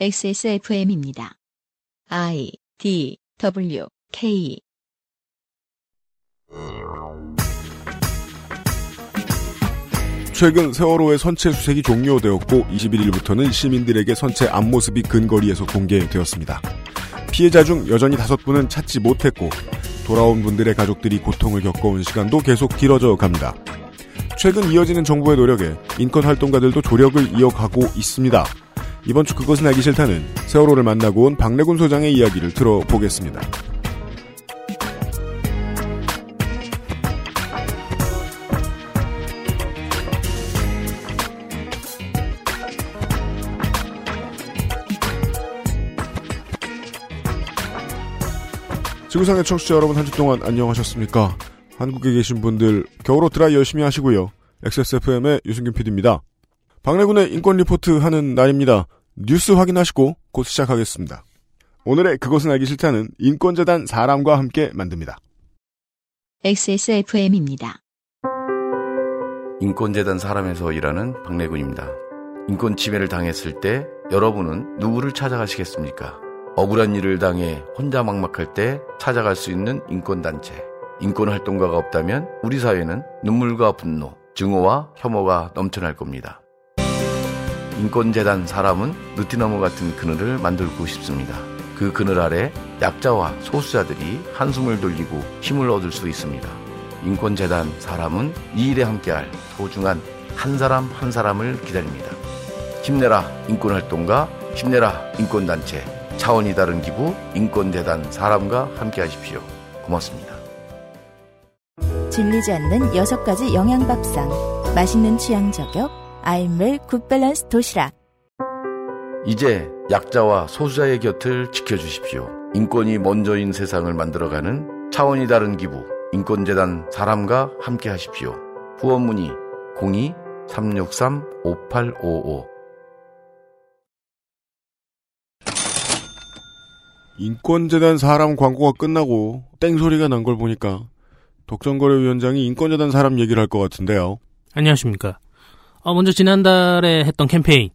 XSFM입니다. I D W K 최근 세월호의 선체 수색이 종료되었고 21일부터는 시민들에게 선체 앞모습이 근거리에서 공개되었습니다. 피해자 중 여전히 다섯 분은 찾지 못했고 돌아온 분들의 가족들이 고통을 겪어온 시간도 계속 길어져 갑니다. 최근 이어지는 정부의 노력에 인권 활동가들도 조력을 이어가고 있습니다. 이번 주 그것은 알기 싫다는 세월호를 만나고 온 박래군 소장의 이야기를 들어보겠습니다. 지구상의 청취자 여러분 한 주 동안 안녕하셨습니까? 한국에 계신 분들 겨울옷 드라이 열심히 하시고요. XSFM의 유승균 PD입니다. 박래군의 인권 리포트 하는 날입니다. 뉴스 확인하시고 곧 시작하겠습니다. 오늘의 그것은 알기 싫다는 인권재단 사람과 함께 만듭니다. XSFM입니다. 인권재단 사람에서 일하는 박래군입니다. 인권 침해를 당했을 때 여러분은 누구를 찾아가시겠습니까? 억울한 일을 당해 혼자 막막할 때 찾아갈 수 있는 인권단체. 인권활동가가 없다면 우리 사회는 눈물과 분노, 증오와 혐오가 넘쳐날 겁니다. 인권재단 사람은 느티나무 같은 그늘을 만들고 싶습니다. 그 그늘 아래 약자와 소수자들이 한숨을 돌리고 힘을 얻을 수 있습니다. 인권재단 사람은 이 일에 함께할 소중한 한 사람 한 사람을 기다립니다. 힘내라 인권활동가, 힘내라 인권단체, 차원이 다른 기부 인권재단 사람과 함께하십시오. 고맙습니다. 질리지 않는 여섯 가지 영양밥상, 맛있는 취향 저격, 아임웰 굿밸런스 도시락. 이제 약자와 소수자의 곁을 지켜주십시오. 인권이 먼저인 세상을 만들어가는 차원이 다른 기부 인권재단 사람과 함께 하십시오. 후원 문의 02-363-5855 인권재단 사람 광고가 끝나고 땡소리가 난 걸 보니까 독점거래위원장이 인권재단 사람 얘기를 할 것 같은데요. 안녕하십니까. 어, 먼저 지난달에 했던 캠페인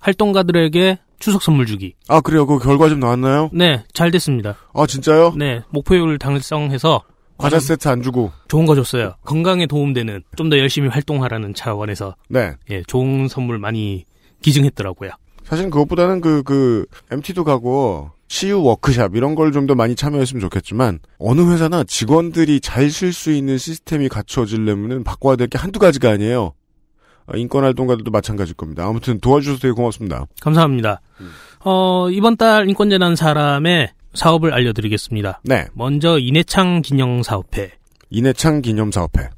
활동가들에게 추석 선물 주기. 아 그래요? 그 결과 좀 나왔나요? 네, 잘 됐습니다. 아 진짜요? 네, 목표율 달성해서 과자 세트 안 주고. 좋은 거 줬어요. 건강에 도움되는 좀 더 열심히 활동하라는 차원에서 네. 예, 좋은 선물 많이 기증했더라고요. 사실 그것보다는 그, 그, MT도 가고, CU 워크샵 이런 걸 좀 더 많이 참여했으면 좋겠지만, 어느 회사나 직원들이 잘쓸수 있는 시스템이 갖춰지려면은 바꿔야 될 게 한두 가지가 아니에요. 아, 인권활동가들도 마찬가지일 겁니다. 아무튼 도와주셔서 되게 고맙습니다. 감사합니다. 어, 이번 달 인권재단 사람의 사업을 알려드리겠습니다. 네. 먼저 인해창 기념사업회를 인해창 기념사업회.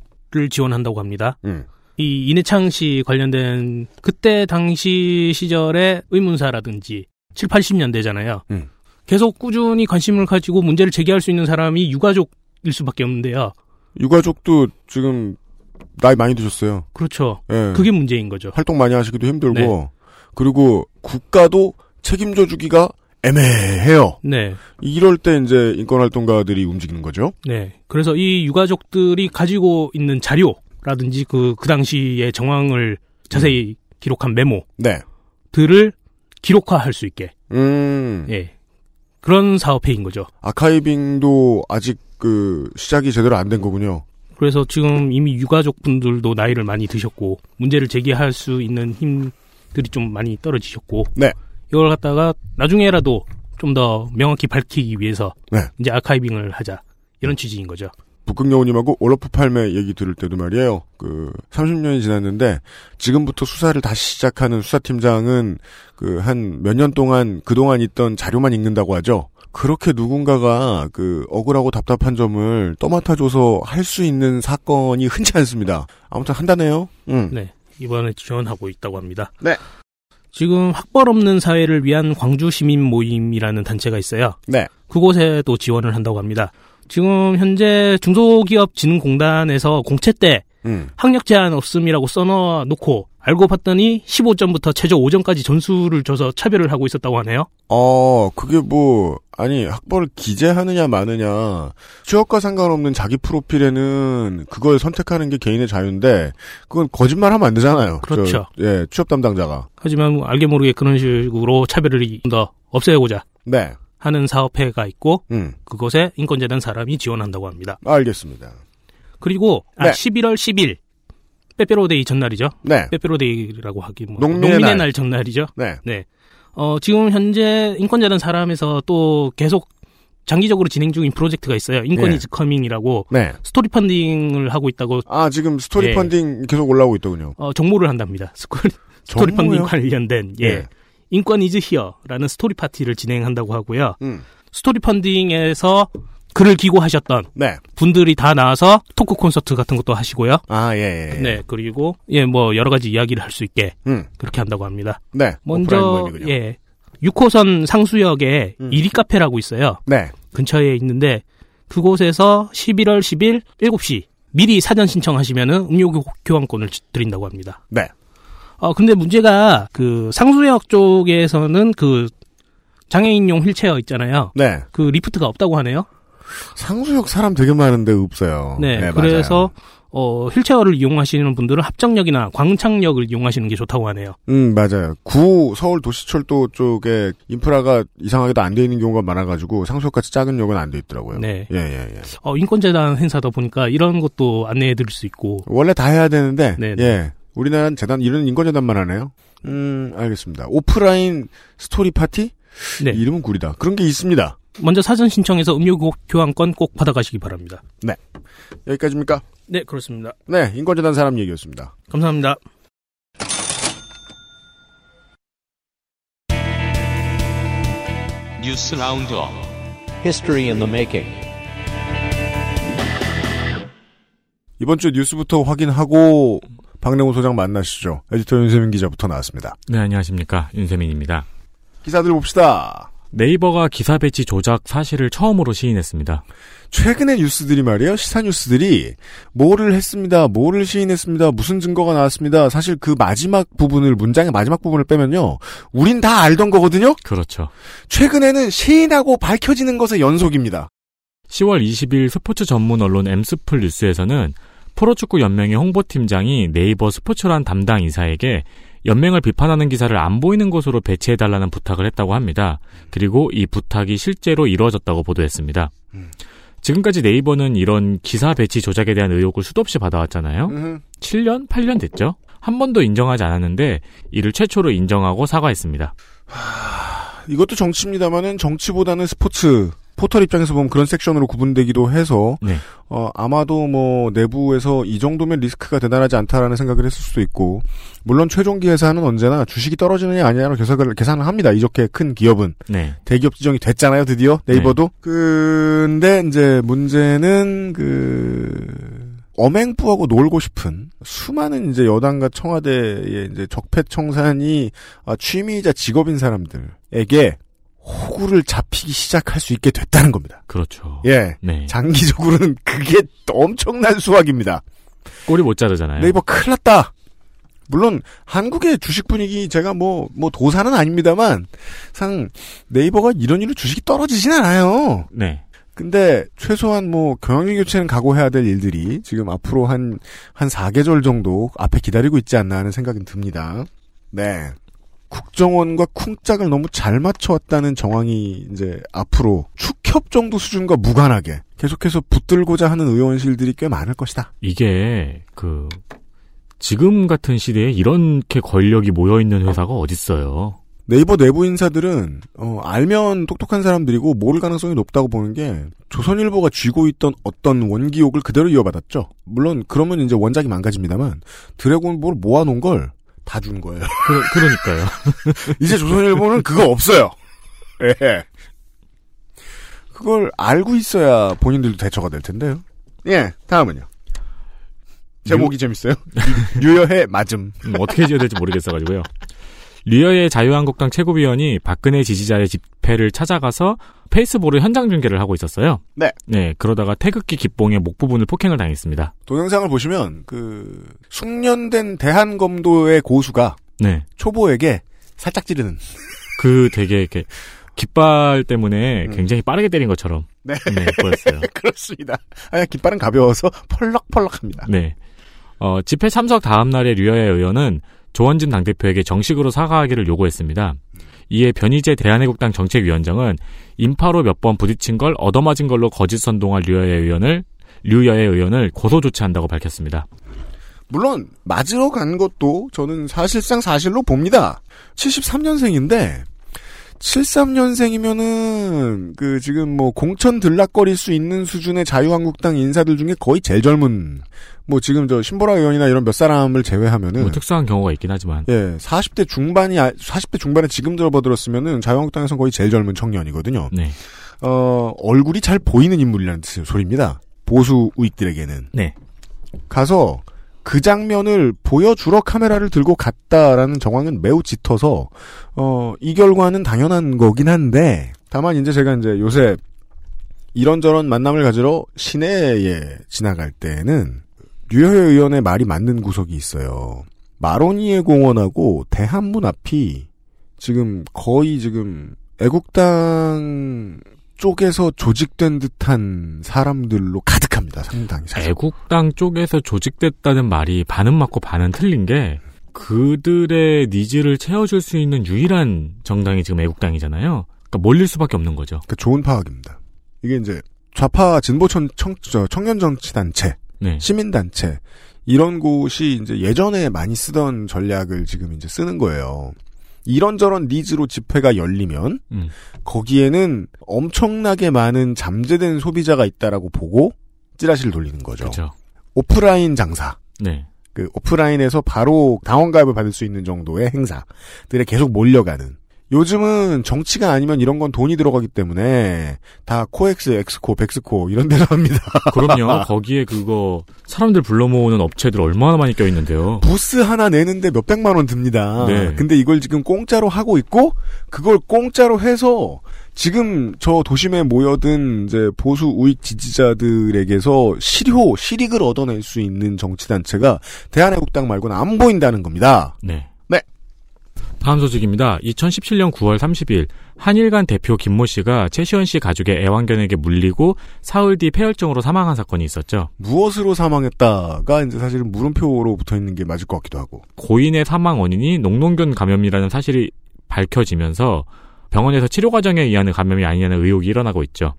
지원한다고 합니다. 음. 이 인해창 씨 관련된 그때 당시 시절의 의문사라든지 7, 80년대잖아요. 음. 계속 꾸준히 관심을 가지고 문제를 제기할 수 있는 사람이 유가족일 수밖에 없는데요. 유가족도 지금 나이 많이 드셨어요. 그렇죠. 예. 그게 문제인 거죠. 활동 많이 하시기도 힘들고, 네. 그리고 국가도 책임져 주기가 애매해요. 네. 이럴 때 이제 인권 활동가들이 움직이는 거죠. 네. 그래서 이 유가족들이 가지고 있는 자료라든지 그, 그 당시의 정황을 자세히 기록한 메모들을 네. 기록화할 수 있게. 음. 예. 그런 사업회인 거죠. 아카이빙도 아직 그 시작이 제대로 안 된 거군요. 그래서 지금 이미 유가족 분들도 나이를 많이 드셨고 문제를 제기할 수 있는 힘들이 좀 많이 떨어지셨고 네. 이걸 갖다가 나중에라도 좀 더 명확히 밝히기 위해서 네. 이제 아카이빙을 하자 이런 취지인 거죠. 북극여우님하고 올러프 팔매 얘기 들을 때도 말이에요. 그 30년이 지났는데 지금부터 수사를 다시 시작하는 수사팀장은 그 한 몇 년 동안 그동안 있던 자료만 읽는다고 하죠. 그렇게 누군가가 그 억울하고 답답한 점을 떠맡아줘서 할 수 있는 사건이 흔치 않습니다. 아무튼 한다네요. 음. 네 이번에 지원하고 있다고 합니다. 네. 지금 학벌 없는 사회를 위한 광주 시민 모임이라는 단체가 있어요. 네. 그곳에도 지원을 한다고 합니다. 지금 현재 중소기업진흥공단에서 공채 때 음. 학력 제한 없음이라고 써놓아 놓고 알고 봤더니 15점부터 최저 5점까지 전수를 줘서 차별을 하고 있었다고 하네요. 어, 그게 뭐, 아니, 학벌을 기재하느냐, 마느냐, 취업과 상관없는 자기 프로필에는 그걸 선택하는 게 개인의 자유인데, 그건 거짓말 하면 안 되잖아요. 그렇죠. 저, 예, 취업 담당자가. 하지만 뭐 알게 모르게 그런 식으로 차별을 더 없애고자. 네. 하는 사업회가 있고, 음. 그곳에 인권재단 사람이 지원한다고 합니다. 알겠습니다. 그리고, 아, 네. 11월 10일, 빼빼로데이 전날이죠. 네. 빼빼로데이라고 하기 뭐 농민의 농민의, 날. 날. 전날이죠. 네. 네. 어, 지금 현재 인권재단 사람에서 또 계속 장기적으로 진행 중인 프로젝트가 있어요. 인권 네. is coming이라고 네. 스토리 펀딩을 하고 있다고 아, 지금 스토리 예. 펀딩 계속 올라오고 있더군요. 어, 정모를 한답니다. 스토리, 스토리 펀딩? 관련된 예. 예. 인권 is here라는 스토리 파티를 진행한다고 하고요. 음. 스토리 펀딩에서 글을 기고하셨던 네. 분들이 다 나와서 토크 콘서트 같은 것도 하시고요. 아, 예, 예. 예. 네, 그리고 예, 뭐 여러 가지 이야기를 할 수 있게 음. 그렇게 한다고 합니다. 네. 먼저. 예. 6호선 상수역에 음. 이리 카페라고 있어요. 네. 근처에 있는데 그곳에서 11월 10일 7시 미리 사전 신청하시면은 음료 교- 교환권을 지- 드린다고 합니다. 네. 어 근데 문제가 그 상수역 쪽에서는 그 장애인용 휠체어 있잖아요. 네. 그 리프트가 없다고 하네요. 상수역 사람 되게 많은데 없어요. 네, 맞아요. 그래서 어 휠체어를 이용하시는 분들은 합정역이나 광창역을 이용하시는 게 좋다고 하네요. 음, 맞아요. 구 서울 도시철도 쪽에 인프라가 이상하게도 안 돼 있는 경우가 많아가지고 상수역같이 작은 역은 안 돼 있더라고요. 네. 예, 예, 예. 어 인권재단 행사다 보니까 이런 것도 안내해 드릴 수 있고 원래 다 해야 되는데, 네, 네. 예. 우리나라는 재단, 이런 인권재단만 하네요. 음, 알겠습니다. 오프라인 스토리 파티? 네. 이름은 구리다. 그런 게 있습니다. 먼저 사전 신청해서 음료 교- 교환권 꼭 받아가시기 바랍니다. 여기까지입니까? 네, 그렇습니다. 네, 인권재단 사람 얘기였습니다. 감사합니다. 뉴스 roundup History in the Making. 이번 주 뉴스부터 확인하고 박래군 소장 만나시죠. 에디터 윤세민 기자부터 나왔습니다. 네, 안녕하십니까. 윤세민입니다. 기사들 봅시다. 네이버가 기사 배치 조작 사실을 처음으로 시인했습니다. 최근의 뉴스들이 말이에요. 시사 뉴스들이 뭐를 했습니다. 뭐를 시인했습니다. 무슨 증거가 나왔습니다. 사실 그 마지막 부분을 문장의 마지막 부분을 빼면요. 우린 다 알던 거거든요. 그렇죠. 최근에는 시인하고 밝혀지는 것의 연속입니다. 10월 20일 스포츠 전문 언론 엠스플 뉴스에서는 프로축구 연맹의 홍보팀장이 네이버 스포츠란 담당 이사에게 연맹을 비판하는 기사를 안 보이는 곳으로 배치해달라는 부탁을 했다고 합니다. 그리고 이 부탁이 실제로 이루어졌다고 보도했습니다. 지금까지 네이버는 이런 기사 배치 조작에 대한 의혹을 수도 없이 받아왔잖아요. 음흠. 7년, 8년 됐죠? 한 번도 인정하지 않았는데 이를 최초로 인정하고 사과했습니다. 이것도 정치입니다만은 정치보다는 스포츠 포털 입장에서 보면 그런 섹션으로 구분되기도 해서 네. 어, 아마도 뭐 내부에서 이 정도면 리스크가 대단하지 않다라는 생각을 했을 수도 있고 물론 최종기 회사는 언제나 주식이 떨어지느냐 아니냐로 계산을 계산을 합니다. 이렇게 큰 기업은 네. 대기업 지정이 됐잖아요, 드디어 네이버도. 근데 이제 문제는 그 엄행부하고 놀고 싶은 수많은 이제 여당과 청와대의 이제 적폐 청산이 아, 취미이자 직업인 사람들에게 호구를 잡히기 시작할 수 있게 됐다는 겁니다. 그렇죠. 예. 네. 장기적으로는 그게 엄청난 수확입니다. 꼬리 못 자르잖아요. 네이버 큰일 났다. 물론 한국의 주식 분위기 제가 뭐뭐 도사는 아닙니다만 상 네이버가 이런 일로 주식이 떨어지진 않아요. 네. 근데 최소한 뭐 경영진 교체는 각오해야 될 일들이 지금 앞으로 한한 4계절 정도 앞에 기다리고 있지 않나 하는 생각은 듭니다. 네. 국정원과 쿵짝을 너무 잘 맞춰왔다는 정황이 이제 앞으로 축협 정도 수준과 무관하게 계속해서 붙들고자 하는 의원실들이 꽤 많을 것이다. 이게 그 지금 같은 시대에 이렇게 권력이 모여 있는 회사가 어딨어요. 네이버 내부 인사들은 어, 알면 똑똑한 사람들이고 모를 가능성이 높다고 보는 게 조선일보가 쥐고 있던 어떤 원기욕을 그대로 이어받았죠. 물론 그러면 이제 원작이 망가집니다만 드래곤볼 모아놓은 걸 다 준 거예요. 그, 러니까요 이제 조선일보는 그거 없어요. 예. 그걸 알고 있어야 본인들도 대처가 될 텐데요. 예, 다음은요. 제목이 재밌어요. 유여해 맞음. 음, 어떻게 지어야 될지 모르겠어가지고요. 류여의 자유한국당 최고위원이 박근혜 지지자의 집회를 찾아가서 페이스볼을 현장 중계를 하고 있었어요. 네. 네, 그러다가 태극기 깃봉의 목 부분을 폭행을 당했습니다. 동영상을 보시면 그 숙련된 대한검도의 고수가 네. 초보에게 살짝 찌르는 그 되게 이렇게 깃발 때문에 음. 굉장히 빠르게 때린 것처럼 네, 네, 보였어요. 그렇습니다. 아니 깃발은 가벼워서 펄럭펄럭합니다. 네. 어, 집회 참석 다음 날에 류여야 의원은 조원진 당대표에게 정식으로 사과하기를 요구했습니다. 이에 변희재 대한애국당 정책위원장은 인파로 몇 번 부딪힌 걸 얻어맞은 걸로 거짓 선동할 류여야 의원을 류여야 의원을 고소 조치한다고 밝혔습니다. 물론 맞으러 간 것도 저는 사실상 사실로 봅니다. 73년생인데 73년생이면은 그 지금 뭐 공천 들락거릴 수 있는 수준의 자유한국당 인사들 중에 거의 제일 젊은 뭐 지금 저 신보라 의원이나 이런 몇 사람을 제외하면은 뭐 특수한 경우가 있긴 하지만 예 40대 중반이 아- 40대 중반에 지금 들어보들었으면은 자유한국당에서 거의 제일 젊은 청년이거든요. 네. 어 얼굴이 잘 보이는 인물이라는 뜻- 소리입니다. 보수 우익들에게는 네. 가서 그 장면을 보여주러 카메라를 들고 갔다라는 정황은 매우 짙어서 어, 이 결과는 당연한 거긴 한데 다만 이제 제가 이제 요새 이런저런 만남을 가지러 시내에 지나갈 때는 류효 의원의 말이 맞는 구석이 있어요. 마로니에 공원하고 대한문 앞이 지금 거의 지금 애국당 쪽에서 조직된 듯한 사람들로 가득합니다. 상당히. 사실. 애국당 쪽에서 조직됐다는 말이 반은 맞고 반은 틀린 게 그들의 needs를 채워줄 수 있는 유일한 정당이 지금 애국당이잖아요. 그러니까 몰릴 수밖에 없는 거죠. 그 좋은 파악입니다. 이게 이제 좌파 진보 청, 청, 저, 청년 정치 단체, 네. 시민 단체 이런 곳이 이제 예전에 많이 쓰던 전략을 지금 이제 쓰는 거예요. 이런저런 needs로 집회가 열리면 음. 거기에는 엄청나게 많은 잠재된 소비자가 있다라고 보고 찌라시를 돌리는 거죠. 그렇죠. 오프라인 장사. 네. 그 오프라인에서 바로 당원 가입을 받을 수 있는 정도의 행사들에 계속 몰려가는. 요즘은 정치가 아니면 이런 건 돈이 들어가기 때문에 다 코엑스, 엑스코, 벡스코 이런 데서 합니다. 그럼요. 거기에 그거 사람들 불러 모으는 업체들 얼마나 많이 껴 있는데요. 부스 하나 내는데 몇 백만 원 듭니다. 네. 근데 이걸 지금 공짜로 하고 있고 그걸 공짜로 해서 지금 저 도심에 모여든 이제 보수 우익 지지자들에게서 실효, 실익을 얻어낼 수 있는 정치 단체가 대한애국당 말고는 안 보인다는 겁니다. 네. 네. 다음 소식입니다. 2017년 9월 30일 한일간 대표 김모 씨가 최시원 씨 가족의 애완견에게 물리고 사흘 뒤 폐혈증으로 사망한 사건이 있었죠. 무엇으로 사망했다가 이제 사실은 물음표로 붙어 있는 게 맞을 것 같기도 하고. 고인의 사망 원인이 녹농균 감염이라는 사실이 밝혀지면서 병원에서 치료 과정에 의한 감염이 아니냐는 의혹이 일어나고 있죠.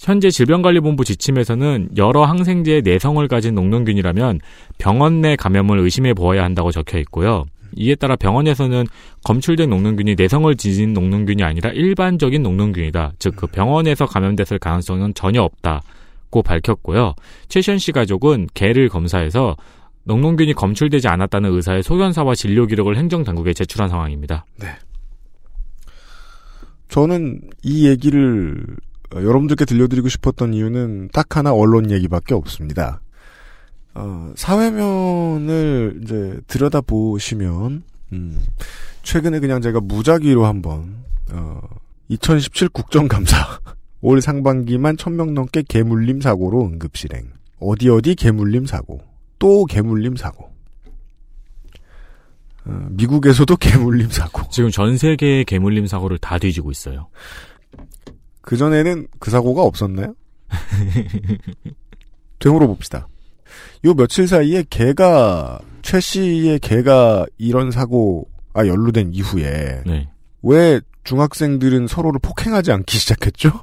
현재 질병관리본부 지침에서는 여러 항생제의 내성을 가진 녹농균이라면 병원 내 감염을 의심해 보아야 한다고 적혀 있고요. 이에 따라 병원에서는 검출된 녹농균이 내성을 지닌 녹농균이 아니라 일반적인 녹농균이다. 즉, 그 병원에서 감염됐을 가능성은 전혀 없다고 밝혔고요. 최시현 씨 가족은 개를 검사해서 녹농균이 검출되지 않았다는 의사의 소견사와 진료 기록을 행정 당국에 제출한 상황입니다. 저는 이 얘기를 어, 여러분들께 들려드리고 싶었던 이유는 딱 하나 언론 얘기밖에 없습니다. 어, 사회면을 이제 들여다 보시면, 음, 최근에 그냥 제가 무작위로 한번, 어, 2017 국정감사, 올 상반기만 1000명 넘게 개물림 사고로 응급 실행. 어디 어디 개물림 사고. 또 개물림 사고. 어, 미국에서도 개물림 사고. 지금 전 세계의 개물림 사고를 다 뒤지고 있어요. 그전에는 그 사고가 없었나요? 되물어 봅시다. 요 며칠 사이에 개가, 최 씨의 개가 이런 사고가 연루된 이후에, 네. 왜 중학생들은 서로를 폭행하지 않기 시작했죠?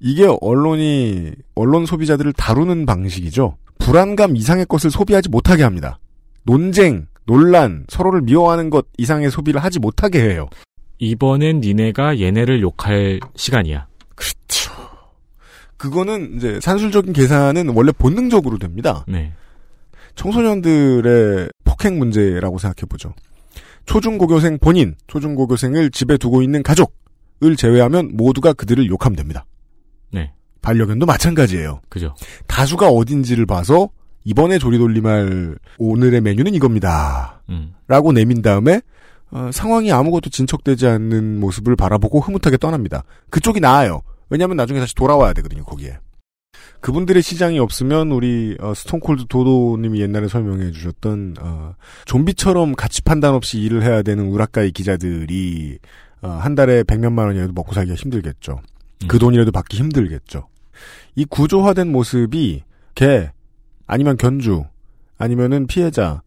이게 언론이, 언론 소비자들을 다루는 방식이죠. 불안감 이상의 것을 소비하지 못하게 합니다. 논쟁, 논란, 서로를 미워하는 것 이상의 소비를 하지 못하게 해요. 이번엔 니네가 얘네를 욕할 시간이야. 그렇죠. 그거는 이제 산술적인 계산은 원래 본능적으로 됩니다. 네. 청소년들의 폭행 문제라고 생각해 보죠. 초중고교생 본인, 초중고교생을 집에 두고 있는 가족을 제외하면 모두가 그들을 욕하면 됩니다. 네. 반려견도 마찬가지예요. 그죠. 다수가 어딘지를 봐서 이번에 조리돌림할 오늘의 메뉴는 이겁니다. 음. 라고 내민 다음에 어, 상황이 아무것도 진척되지 않는 모습을 바라보고 흐뭇하게 떠납니다. 그쪽이 나아요. 왜냐하면 나중에 다시 돌아와야 되거든요. 거기에. 그분들의 시장이 없으면 우리 어, 스톤콜드 도도님이 옛날에 설명해 주셨던 어, 좀비처럼 가치 판단 없이 일을 해야 되는 우라카이 기자들이 어, 한 달에 백몇만 원이라도 먹고 살기가 힘들겠죠. 음. 그 돈이라도 받기 힘들겠죠. 이 구조화된 모습이 개 아니면 견주 아니면은 피해자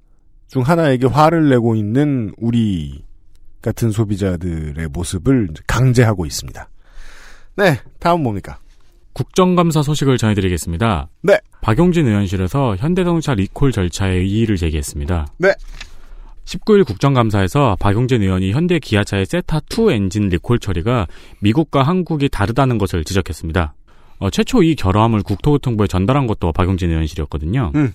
중 하나에게 화를 내고 있는 우리 같은 소비자들의 모습을 강제하고 있습니다. 네, 다음 뭡니까? 국정감사 소식을 전해드리겠습니다. 네. 박용진 의원실에서 현대자동차 리콜 절차에 이의를 제기했습니다. 네. 19일 국정감사에서 박용진 의원이 현대 기아차의 세타2 엔진 리콜 처리가 미국과 한국이 다르다는 것을 지적했습니다. 어, 최초 이 결함을 국토교통부에 전달한 것도 박용진 의원실이었거든요. 음.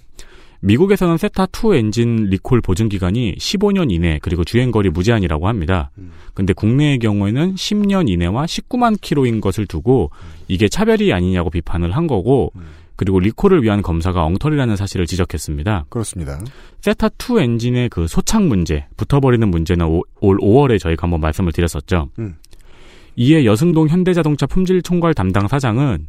미국에서는 세타2 엔진 리콜 보증 기간이 15년 이내 그리고 주행거리 무제한이라고 합니다. 음. 근데 국내의 경우에는 10년 이내와 19만 킬로인 것을 두고 이게 차별이 아니냐고 비판을 한 거고 음. 그리고 리콜을 위한 검사가 엉터리라는 사실을 지적했습니다. 그렇습니다. 세타2 엔진의 그 소착 문제, 붙어버리는 문제는 오, 올 5월에 저희가 한번 말씀을 드렸었죠. 음. 이에 여승동 현대자동차 품질 총괄 담당 사장은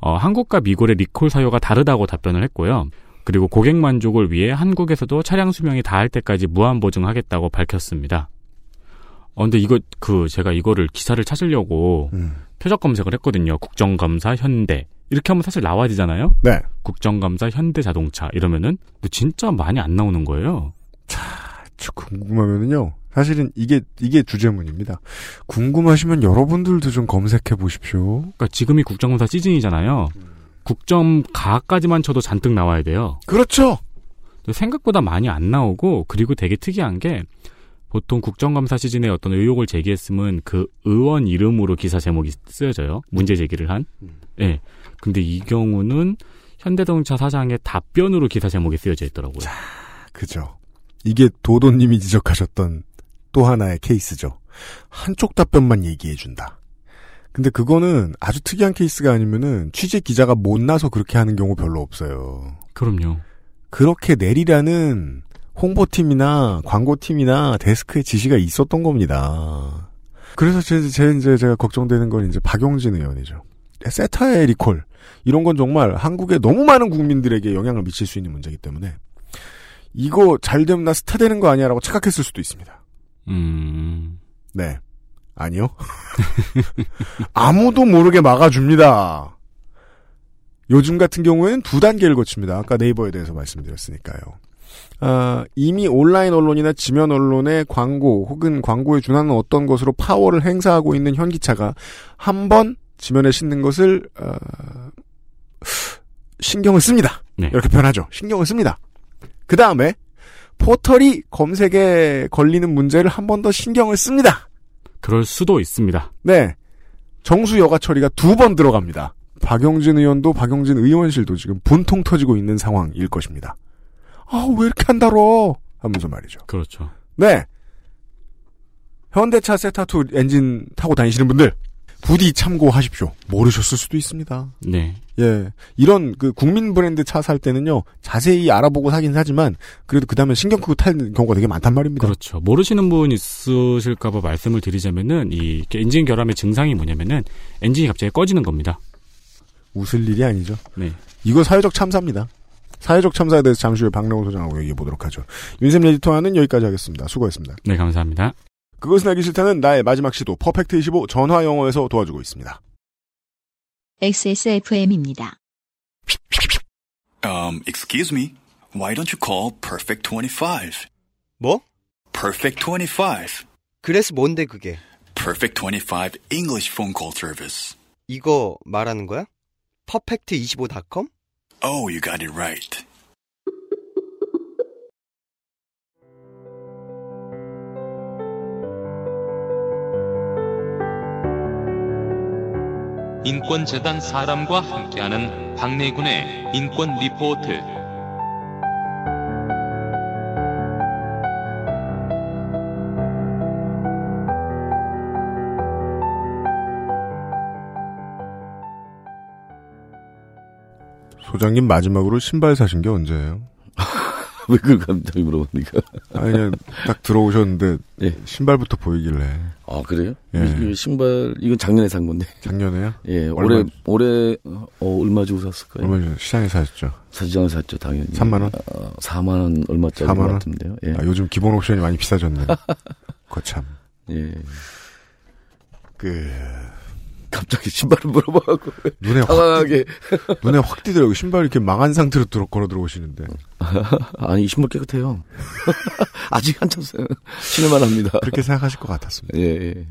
어, 한국과 미국의 리콜 사유가 다르다고 답변을 했고요. 그리고 고객 만족을 위해 한국에서도 차량 수명이 닿을 때까지 무한 보증하겠다고 밝혔습니다. 어, 근데 이거, 그, 제가 이거를 기사를 찾으려고 음. 표적 검색을 했거든요. 국정감사 현대. 이렇게 하면 사실 나와야 되잖아요? 네. 국정감사 현대 자동차. 이러면은, 진짜 많이 안 나오는 거예요. 자, 궁금하면은요. 사실은 이게, 이게 주제문입니다. 궁금하시면 여러분들도 좀 검색해 보십시오. 그러니까 지금이 국정감사 시즌이잖아요. 음. 국점 가까지만 쳐도 잔뜩 나와야 돼요. 그렇죠. 생각보다 많이 안 나오고 그리고 되게 특이한 게 보통 국정감사 시즌에 어떤 의혹을 제기했으면 그 의원 이름으로 기사 제목이 쓰여져요. 문제 제기를 한. 음. 예. 네. 근데 이 경우는 현대자동차 사장의 답변으로 기사 제목이 쓰여져 있더라고요. 자, 그죠. 이게 도도님이 지적하셨던 또 하나의 케이스죠. 한쪽 답변만 얘기해준다. 근데 그거는 아주 특이한 케이스가 아니면은 취재 기자가 못 나서 그렇게 하는 경우 별로 없어요. 그럼요. 그렇게 내리라는 홍보팀이나 광고팀이나 데스크의 지시가 있었던 겁니다. 그래서 제, 제 이제 제가 걱정되는 건 이제 박용진 의원이죠. 세타의 리콜 이런 건 정말 한국의 너무 많은 국민들에게 영향을 미칠 수 있는 문제이기 때문에 이거 잘 되면 나 스타 되는 거 아니야라고 착각했을 수도 있습니다. 음. 네. 아니요. 아무도 모르게 막아줍니다. 요즘 같은 경우에는 두 단계를 거칩니다. 아까 네이버에 대해서 말씀드렸으니까요. 아, 이미 온라인 언론이나 지면 언론의 광고 혹은 광고에 준하는 어떤 것으로 파워를 행사하고 있는 현기차가 한 번 지면에 싣는 것을 어, 신경을 씁니다. 네. 이렇게 표현하죠. 신경을 씁니다. 그 다음에 포털이 검색에 걸리는 문제를 한 번 더 신경을 씁니다. 그럴 수도 있습니다. 네. 정수 여가 처리가 두 번 들어갑니다. 박용진 의원도 박용진 의원실도 지금 분통 터지고 있는 상황일 것입니다. 아, 왜 이렇게 한다로? 하면서 말이죠. 그렇죠. 네. 현대차 세타2 엔진 타고 다니시는 분들, 부디 참고하십시오. 모르셨을 수도 있습니다. 네. 예. 이런 그 국민 브랜드 차 살 때는요, 자세히 알아보고 사긴 사지만, 그래도 그 다음에 신경 끄고 탈 경우가 되게 많단 말입니다. 그렇죠. 모르시는 분 있으실까 봐 말씀을 드리자면은, 이 엔진 결함의 증상이 뭐냐면은, 엔진이 갑자기 꺼지는 겁니다. 웃을 일이 아니죠. 네. 이거 사회적 참사입니다. 사회적 참사에 대해서 잠시 후에 박명호 소장하고 얘기해 보도록 하죠. 윤샘 에디터와는 여기까지 하겠습니다. 수고했습니다. 네, 감사합니다. 그것은 알기 싫다는 나의 마지막 시도 퍼펙트25 전화 영어에서 도와주고 있습니다. XSFM입니다. Um, excuse me. Why don't you call Perfect 25? 뭐? Perfect 25. 그래서 뭔데 그게? Perfect 25 English phone call service. 이거 말하는 거야? perfect25.com? Oh, you got it right. 인권재단 사람과 함께하는 박내군의 인권 리포트. 소장님 마지막으로 신발 사신 게 언제예요? 왜 그걸 갑자기 물어보니까. 아니, 그냥 딱 들어오셨는데, 예. 신발부터 보이길래. 아, 그래요? 예. 신발, 이건 작년에 산 건데. 작년에요? 예, 얼마- 올해, 올해, 어, 얼마 주고 샀을까요? 얼마 전에 시장에 사셨죠? 사지장을 샀죠, 당연히. 3만원? 어, 4만 원 얼마짜리 4만 것 원? 같은데요. 예. 아, 요즘 기본 옵션이 많이 비싸졌네. 거참. 예. 그, 갑자기 신발을 물어봐갖고. 눈에 확, 당황하게. 눈에 확 띄더라고요. 신발 이렇게 망한 상태로 들어, 걸어 들어오시는데. 아니, 이 신발 깨끗해요. 아직 한참 신을만 합니다. 그렇게 생각하실 것 같았습니다. 예, 예.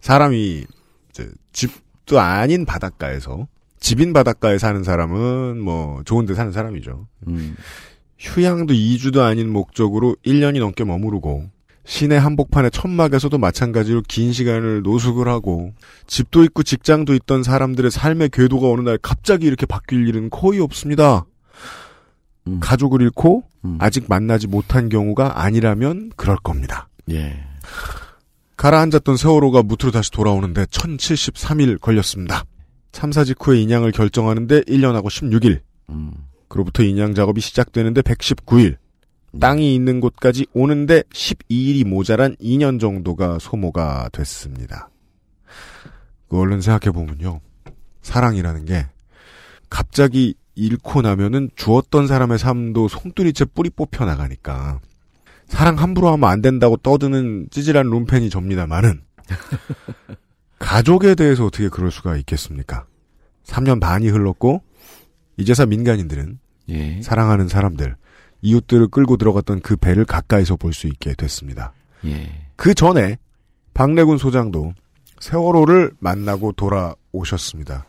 사람이, 이제, 집도 아닌 바닷가에서, 집인 바닷가에 사는 사람은 뭐, 좋은 데 사는 사람이죠. 음. 휴양도 2주도 아닌 목적으로 1년이 넘게 머무르고, 시내 한복판의 천막에서도 마찬가지로 긴 시간을 노숙을 하고, 집도 있고 직장도 있던 사람들의 삶의 궤도가 어느 날 갑자기 이렇게 바뀔 일은 거의 없습니다. 음. 가족을 잃고, 음. 아직 만나지 못한 경우가 아니라면 그럴 겁니다. 예. 가라앉았던 세월호가 무트로 다시 돌아오는데 1073일 걸렸습니다. 참사 직후에 인양을 결정하는데 1년하고 16일. 음. 그로부터 인양 작업이 시작되는데 119일. 땅이 있는 곳까지 오는데 12일이 모자란 2년 정도가 소모가 됐습니다. 그 얼른 생각해보면요. 사랑이라는 게 갑자기 잃고 나면은 주었던 사람의 삶도 송두리째 뿌리 뽑혀 나가니까 사랑 함부로 하면 안 된다고 떠드는 찌질한 룸펜이 접니다만은 가족에 대해서 어떻게 그럴 수가 있겠습니까? 3년 반이 흘렀고 이제서 민간인들은 예. 사랑하는 사람들, 이웃들을 끌고 들어갔던 그 배를 가까이서 볼 수 있게 됐습니다. 예. 그 전에 박래군 소장도 세월호를 만나고 돌아오셨습니다.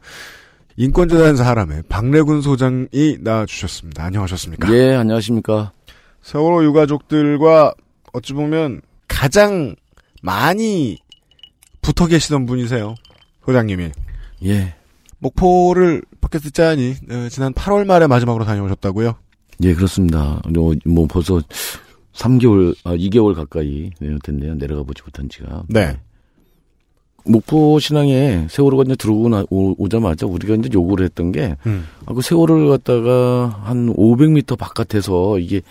인권재단 사람의 박래군 소장이 나와주셨습니다. 안녕하셨습니까? 예, 안녕하십니까. 세월호 유가족들과 어찌 보면 가장 많이 붙어 계시던 분이세요. 소장님이. 예. 목포를 팟캐스트 짜니 어, 지난 8월 말에 마지막으로 다녀오셨다고요? 예, 그렇습니다. 뭐, 뭐 벌써 3개월, 아, 2개월 가까이 됐네요. 내려가 보지 못한 지가. 네. 목포 신앙에 세월호가 이제 들어오고 나, 오, 자마자 우리가 이제 요구를 했던 게, 음. 아, 그 세월호를 갖다가 한 500m 바깥에서 이게,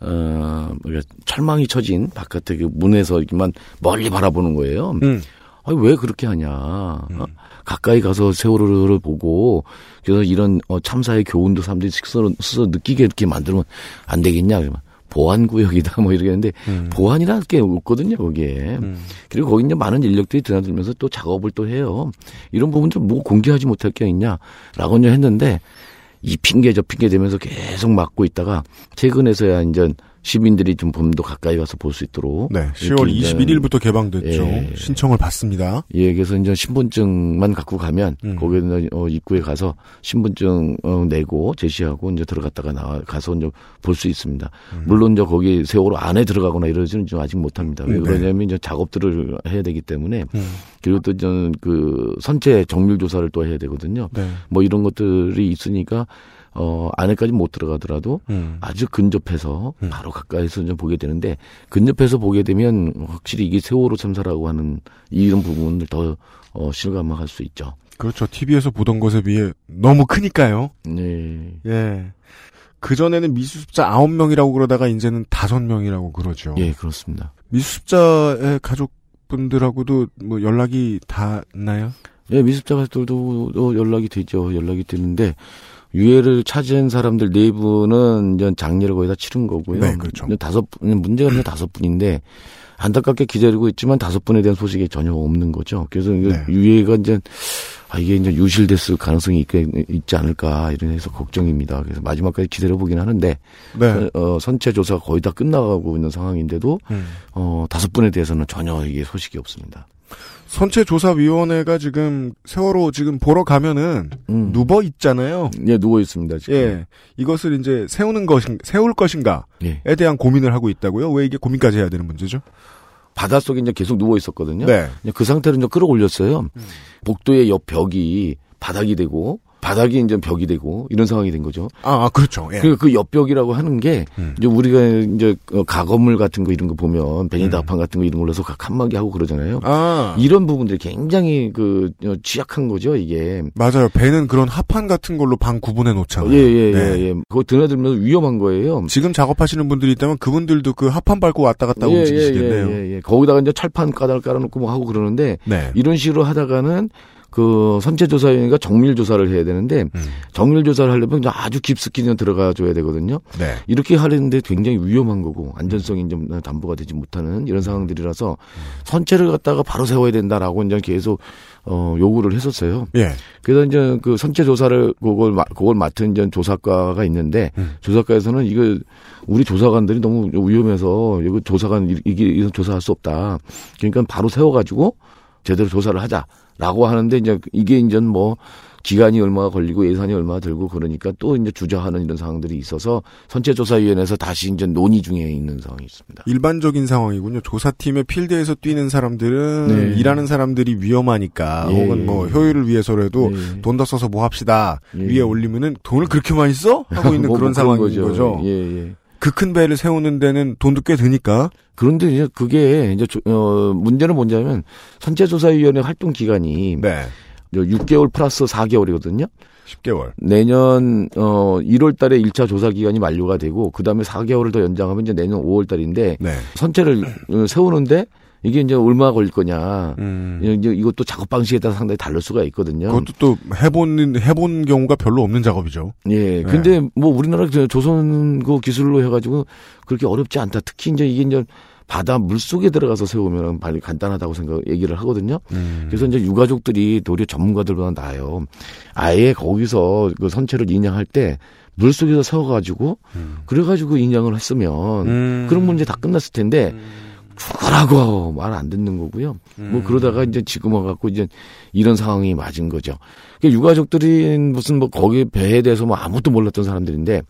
어, 철망이 쳐진 바깥에 그 문에서 이렇게만 멀리 바라보는 거예요. 음. 아니, 왜 그렇게 하냐. 어? 가까이 가서 세월호를 보고, 그래서 이런 어, 참사의 교훈도 사람들이 스스로, 스스로 느끼게 이렇게 만들면 안 되겠냐. 그러면 보안구역이다, 뭐 이러겠는데, 음. 보안이라는 게 없거든요, 거기에. 그리고 거기 이제 많은 인력들이 드나들면서 또 작업을 또 해요. 이런 부분들 뭐 공개하지 못할 게 있냐라고 이제 했는데, 이 핑계 저 핑계 대면서 계속 막고 있다가, 최근에서야 이제 시민들이 좀좀더 가까이 가서 볼 수 있도록. 네, 10월 이렇게 이제 21일부터 개방됐죠. 예. 신청을 받습니다. 예, 그래서 이제 신분증만 갖고 가면 음. 거기는 어, 입구에 가서 신분증 어, 내고 제시하고 이제 들어갔다가 나와 가서 이제 볼 수 있습니다. 물론 이제 거기 세월호 안에 들어가거나 이러지는 좀 아직 못합니다. 왜 음, 네. 그러냐면 이제 작업들을 해야 되기 때문에 음. 그리고 또 저는 그 선체 정밀 조사를 또 해야 되거든요. 네. 뭐 이런 것들이 있으니까 어 안에까지 못 들어가더라도 음. 아주 근접해서 바로 가까이서 좀 보게 되는데 근접해서 보게 되면 확실히 이게 세월호 참사라고 하는 이런 부분을 더 어, 실감할 수 있죠. 그렇죠. TV에서 보던 것에 비해 너무 크니까요. 네. 예. 그전에는 미수습자 9명이라고 그러다가 이제는 5명이라고 그러죠. 예, 그렇습니다. 미수습자의 가족분들하고도 뭐 연락이 닿나요? 예, 미습자 가족들도 또 연락이 되죠. 연락이 되는데 유해를 찾은 사람들 네 분은 이제 장례를 거의 다 치른 거고요. 네, 그렇죠. 다섯 분 문제가 다섯 분인데 안타깝게 기다리고 있지만 다섯 분에 대한 소식이 전혀 없는 거죠. 그래서 네. 유해가 이제 아 이게 이제 유실됐을 가능성이 있, 있지 않을까 이런 해서 걱정입니다. 그래서 마지막까지 기다려 보긴 하는데 네. 어, 선체 조사가 거의 다 끝나가고 있는 상황인데도 음. 어, 다섯 분에 대해서는 전혀 이게 소식이 없습니다. 선체조사위원회가 지금 세월호 지금 보러 가면은 음. 누워 있잖아요. 예, 누워 있습니다 지금. 예. 이것을 이제 세우는 것인, 세울 것인가에 예. 대한 고민을 하고 있다고요? 왜 이게 고민까지 해야 되는 문제죠? 바닷속에 이제 계속 누워 있었거든요. 네. 그 상태로 이제 끌어올렸어요. 복도의 옆 벽이 바닥이 되고 바닥이 이제 벽이 되고 이런 상황이 된 거죠. 아, 아 그렇죠. 예. 그, 그 옆벽이라고 하는 게 음. 이제 우리가 이제 어, 가건물 같은 거 이런 거 보면 베니다판 같은 거 이런 걸로 해서 칸막이 하고 그러잖아요. 음. 아. 이런 부분들이 굉장히 그 어, 취약한 거죠 이게. 맞아요. 배는 그런 합판 같은 걸로 방 구분해 놓잖아요. 예예예 예, 네. 예, 그거 드나들면서 위험한 거예요. 지금 작업하시는 분들이 있다면 그분들도 그 합판 밟고 왔다 갔다 예, 움직이시겠네요. 예, 예, 예. 거기다가 이제 철판 까달 깔아놓고 뭐 하고 그러는데 네. 이런 식으로 하다가는 그 선체조사위원회가 정밀조사를 해야 되는데 음. 정밀조사를 하려면 아주 깊숙이 좀 들어가 줘야 되거든요. 네. 이렇게 하려는데 굉장히 위험한 거고 안전성이 좀 담보가 되지 못하는 이런 상황들이라서 선체를 갖다가 바로 세워야 된다라고 이제 계속 어 요구를 했었어요. 예. 그래서 이제 그 선체 조사를 그걸 마- 그걸 맡은 이제 조사과가 있는데 음. 조사과에서는 이거 우리 조사관들이 너무 위험해서 이거 조사관 이- 이게 이거 조사할 수 없다. 그러니까 바로 세워가지고 제대로 조사를 하자 라고 하는데 이제 이게 이제 뭐 기간이 얼마가 걸리고 예산이 얼마가 들고 그러니까 또 이제 주저하는 이런 상황들이 있어서 선체조사위원회에서 다시 이제 논의 중에 있는 상황이 있습니다. 일반적인 상황이군요. 조사팀의 필드에서 뛰는 사람들은 네. 일하는 사람들이 위험하니까 예, 혹은 뭐 효율을 위해서라도 예. 돈더 써서 뭐 합시다 예. 위에 올리면은 돈을 그렇게 많이 써 하고 있는 뭐, 그런 뭐 상황인 거죠. 예, 예. 그 큰 배를 세우는 데는 돈도 꽤 드니까. 그런데 이제 그게 이제 조- 어 문제는 뭐냐면 선체조사위원회 활동 기간이 네. 6개월 플러스 4개월이거든요. 10개월. 내년 어 1월 달에 1차 조사 기간이 만료가 되고 그다음에 4개월을 더 연장하면 이제 내년 5월 달인데 네. 선체를 어, 세우는데 이게 이제 얼마 걸릴 거냐. 음. 이제 이것도 작업 방식에 따라 상당히 다를 수가 있거든요. 그것도 또 해본 해본 경우가 별로 없는 작업이죠. 예. 근데 뭐 우리나라 저 조선 그 기술로 해가지고 그렇게 어렵지 않다. 특히 이제 이게 이제 바다 물 속에 들어가서 세우면 빨리 간단하다고 생각 얘기를 하거든요. 음. 그래서 이제 유가족들이 도리어 전문가들보다 나아요. 아예 거기서 그 선체를 인양할 때 물 속에서 세워가지고 그래가지고 인양을 했으면 음. 그런 문제 다 끝났을 텐데 죽어라고 말 안 듣는 거고요. 음. 뭐 그러다가 이제 지금 와갖고 이제 이런 상황이 맞은 거죠. 그러니까 유가족들이 무슨 뭐 거기 배에 대해서 뭐 아무것도 몰랐던 사람들인데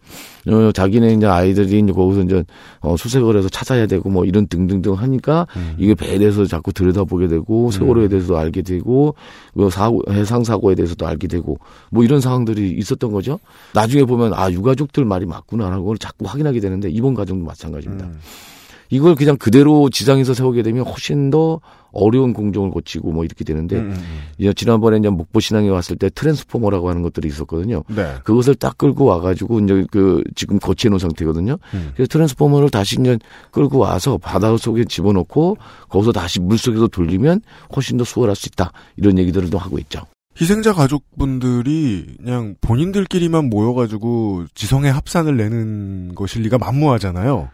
어 자기네 이제 아이들이 이제 거기서 이제 어 수색을 해서 찾아야 되고 뭐 이런 등등등 하니까 음. 이게 배에 대해서 자꾸 들여다보게 되고 세월호에 대해서도 알게 되고 뭐 사고 해상 사고에 대해서도 알게 되고 뭐 이런 상황들이 있었던 거죠. 나중에 보면 아 유가족들 말이 맞구나라는 걸 자꾸 확인하게 되는데 이번 과정도 마찬가지입니다. 음. 이걸 그냥 그대로 지상에서 세우게 되면 훨씬 더 어려운 공정을 거치고 뭐 이렇게 되는데 음, 음, 이제 지난번에 이제 목포 신항에 왔을 때 트랜스포머라고 하는 것들이 있었거든요. 음. 네. 그것을 딱 끌고 와가지고 이제 그 지금 거치해 놓은 상태거든요. 음. 그래서 트랜스포머를 다시 이제 끌고 와서 바다 속에 집어넣고 거기서 다시 물 속에서 돌리면 훨씬 더 수월할 수 있다 이런 얘기들을 또 하고 있죠. 희생자 가족분들이 그냥 본인들끼리만 모여가지고 지성의 합산을 내는 것일 리가 만무하잖아요.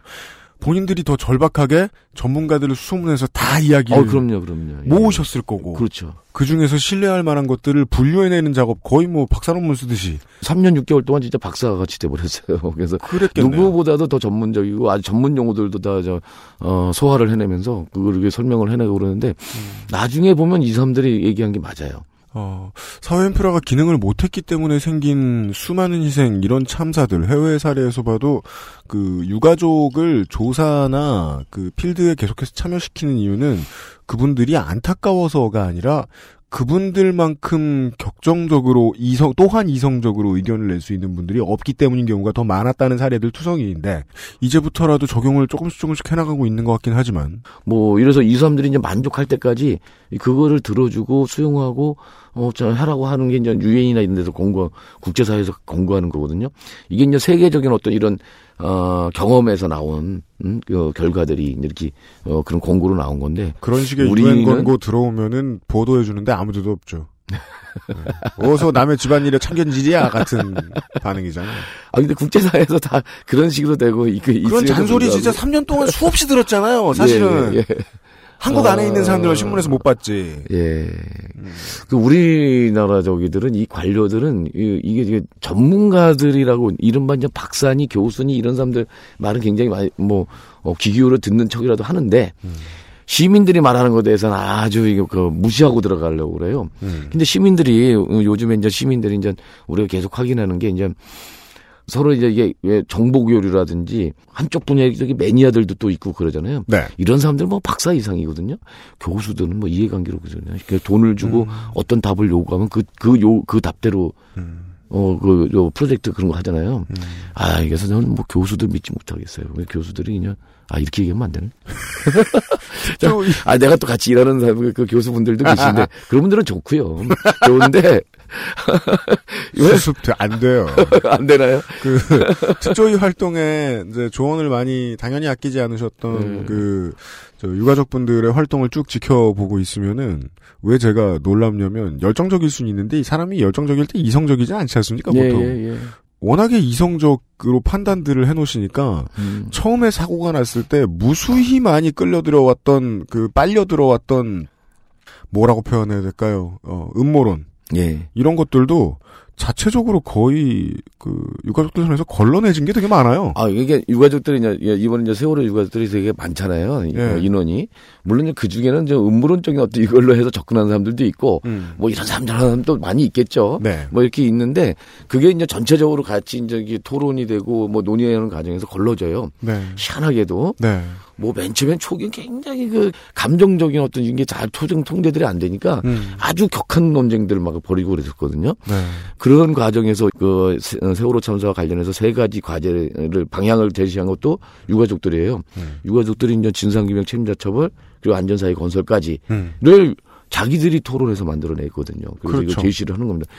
본인들이 더 절박하게 전문가들을 수소문해서 다 이야기를 어, 그럼요, 그럼요. 예. 모으셨을 거고 그렇죠. 그 중에서 신뢰할 만한 것들을 분류해내는 작업 거의 뭐 박사 논문 쓰듯이 3년 6개월 동안 진짜 박사가 같이 돼버렸어요. 그래서 그랬겠네요. 누구보다도 더 전문적이고 아주 전문 용어들도 다 저, 어, 소화를 해내면서 그걸 이렇게 설명을 해내고 그러는데 음. 나중에 보면 이 사람들이 얘기한 게 맞아요. 어, 사회 인프라가 기능을 못했기 때문에 생긴 수많은 희생 이런 참사들 해외 사례에서 봐도 그 유가족을 조사나 그 필드에 계속해서 참여시키는 이유는 그분들이 안타까워서가 아니라 그분들만큼 격정적으로 이성 또한 이성적으로 의견을 낼 수 있는 분들이 없기 때문인 경우가 더 많았다는 사례들 투성이인데 이제부터라도 적용을 조금씩 조금씩 해나가고 있는 것 같긴 하지만 뭐 이래서 이 사람들이 이제 만족할 때까지 그거를 들어주고 수용하고 어저 하라고 하는 게 이제 유엔이나 이런 데서 공고 국제사회에서 공고하는 거거든요. 이게 이제 세계적인 어떤 이런 어 경험에서 나온 음, 그 결과들이 이렇게 어 그런 공고로 나온 건데 그런 식의 우리는 유엔 권고 들어오면은 보도해 주는데 아무 데도 없죠. 네. 어서 남의 집안일에 참견질이야 같은 반응이잖아요. 아 근데 국제사회에서 다 그런 식으로 되고 이- 그 그런 잔소리 진짜 불구하고 3년 동안 수없이 들었잖아요. 사실은 예, 예, 예. 한국 안에 아. 있는 사람들은 신문에서 못 봤지. 예. 그 우리나라 저기들은 이 관료들은 이- 이게 이게 전문가들이라고 이른바 이제 박사니 교수니 이런 사람들 말은 굉장히 많이 뭐 어, 귀 기울여 듣는 척이라도 하는데 시민들이 말하는 것에 대해서는 아주 이거 그 무시하고 들어가려고 그래요. 음. 근데 시민들이 어, 요즘에 이제 시민들이 이제 우리가 계속 확인하는 게 이제 서로 이제 이게 왜 정보 교류라든지 한쪽 분야의 저기 매니아들도 또 있고 그러잖아요. 네. 이런 사람들은 뭐 박사 이상이거든요. 교수들은 뭐 이해관계로 그러잖아요. 그러니까 돈을 주고 음. 어떤 답을 요구하면 그 그 요그 답대로 어, 그, 요 프로젝트 그런 거 하잖아요. 음. 아, 이게서 저는 뭐 교수들 믿지 못하겠어요. 왜 교수들이 그냥, 아, 이렇게 얘기하면 안 되네. 자, 아, 내가 또 같이 일하는 사람, 그 교수분들도 계신데, 그런 분들은 좋고요 좋은데, 수습 안 돼요. 안 되나요? 그 특조위 활동에 이제 조언을 많이 당연히 아끼지 않으셨던 음. 그저 유가족분들의 활동을 쭉 지켜보고 있으면은 왜 제가 놀랍냐면 열정적일 수는 있는데 이 사람이 열정적일 때 이성적이지 않지 않습니까 예, 보통 예, 예. 워낙에 이성적으로 판단들을 해놓으시니까 음. 처음에 사고가 났을 때 무수히 많이 끌려 들어왔던 그 빨려 들어왔던 뭐라고 표현해야 될까요? 어, 음모론 예. 이런 것들도 자체적으로 거의 그 유가족들 손에서 걸러내진 게 되게 많아요. 아, 이게 유가족들이 이제, 예, 이번에 이제 세월호 유가족들이 되게 많잖아요. 이- 예. 인원이. 물론 그 중에는 좀 음모론적인 어떤 이걸로 해서 접근하는 사람들도 있고, 음. 뭐 이런 사람 저런 사람도 많이 있겠죠. 네. 뭐 이렇게 있는데, 그게 이제 전체적으로 같이 이제 토론이 되고 뭐 논의하는 과정에서 걸러져요. 네. 희한하게도. 네. 뭐 맨 처음엔 초기 굉장히 그 감정적인 어떤 이게 잘 토정 통제들이 안 되니까 음. 아주 격한 논쟁들을 막 벌이고 그랬었거든요. 네. 그런 과정에서 그 세- 세월호 참사와 관련해서 세 가지 과제를 방향을 제시한 것도 유가족들이에요. 음. 유가족들이 이제 진상규명 책임자 처벌 그리고 안전사회 건설까지를 음. 자기들이 토론해서 만들어냈거든요. 그래서 그렇죠. 이거 제시를 하는 겁니다.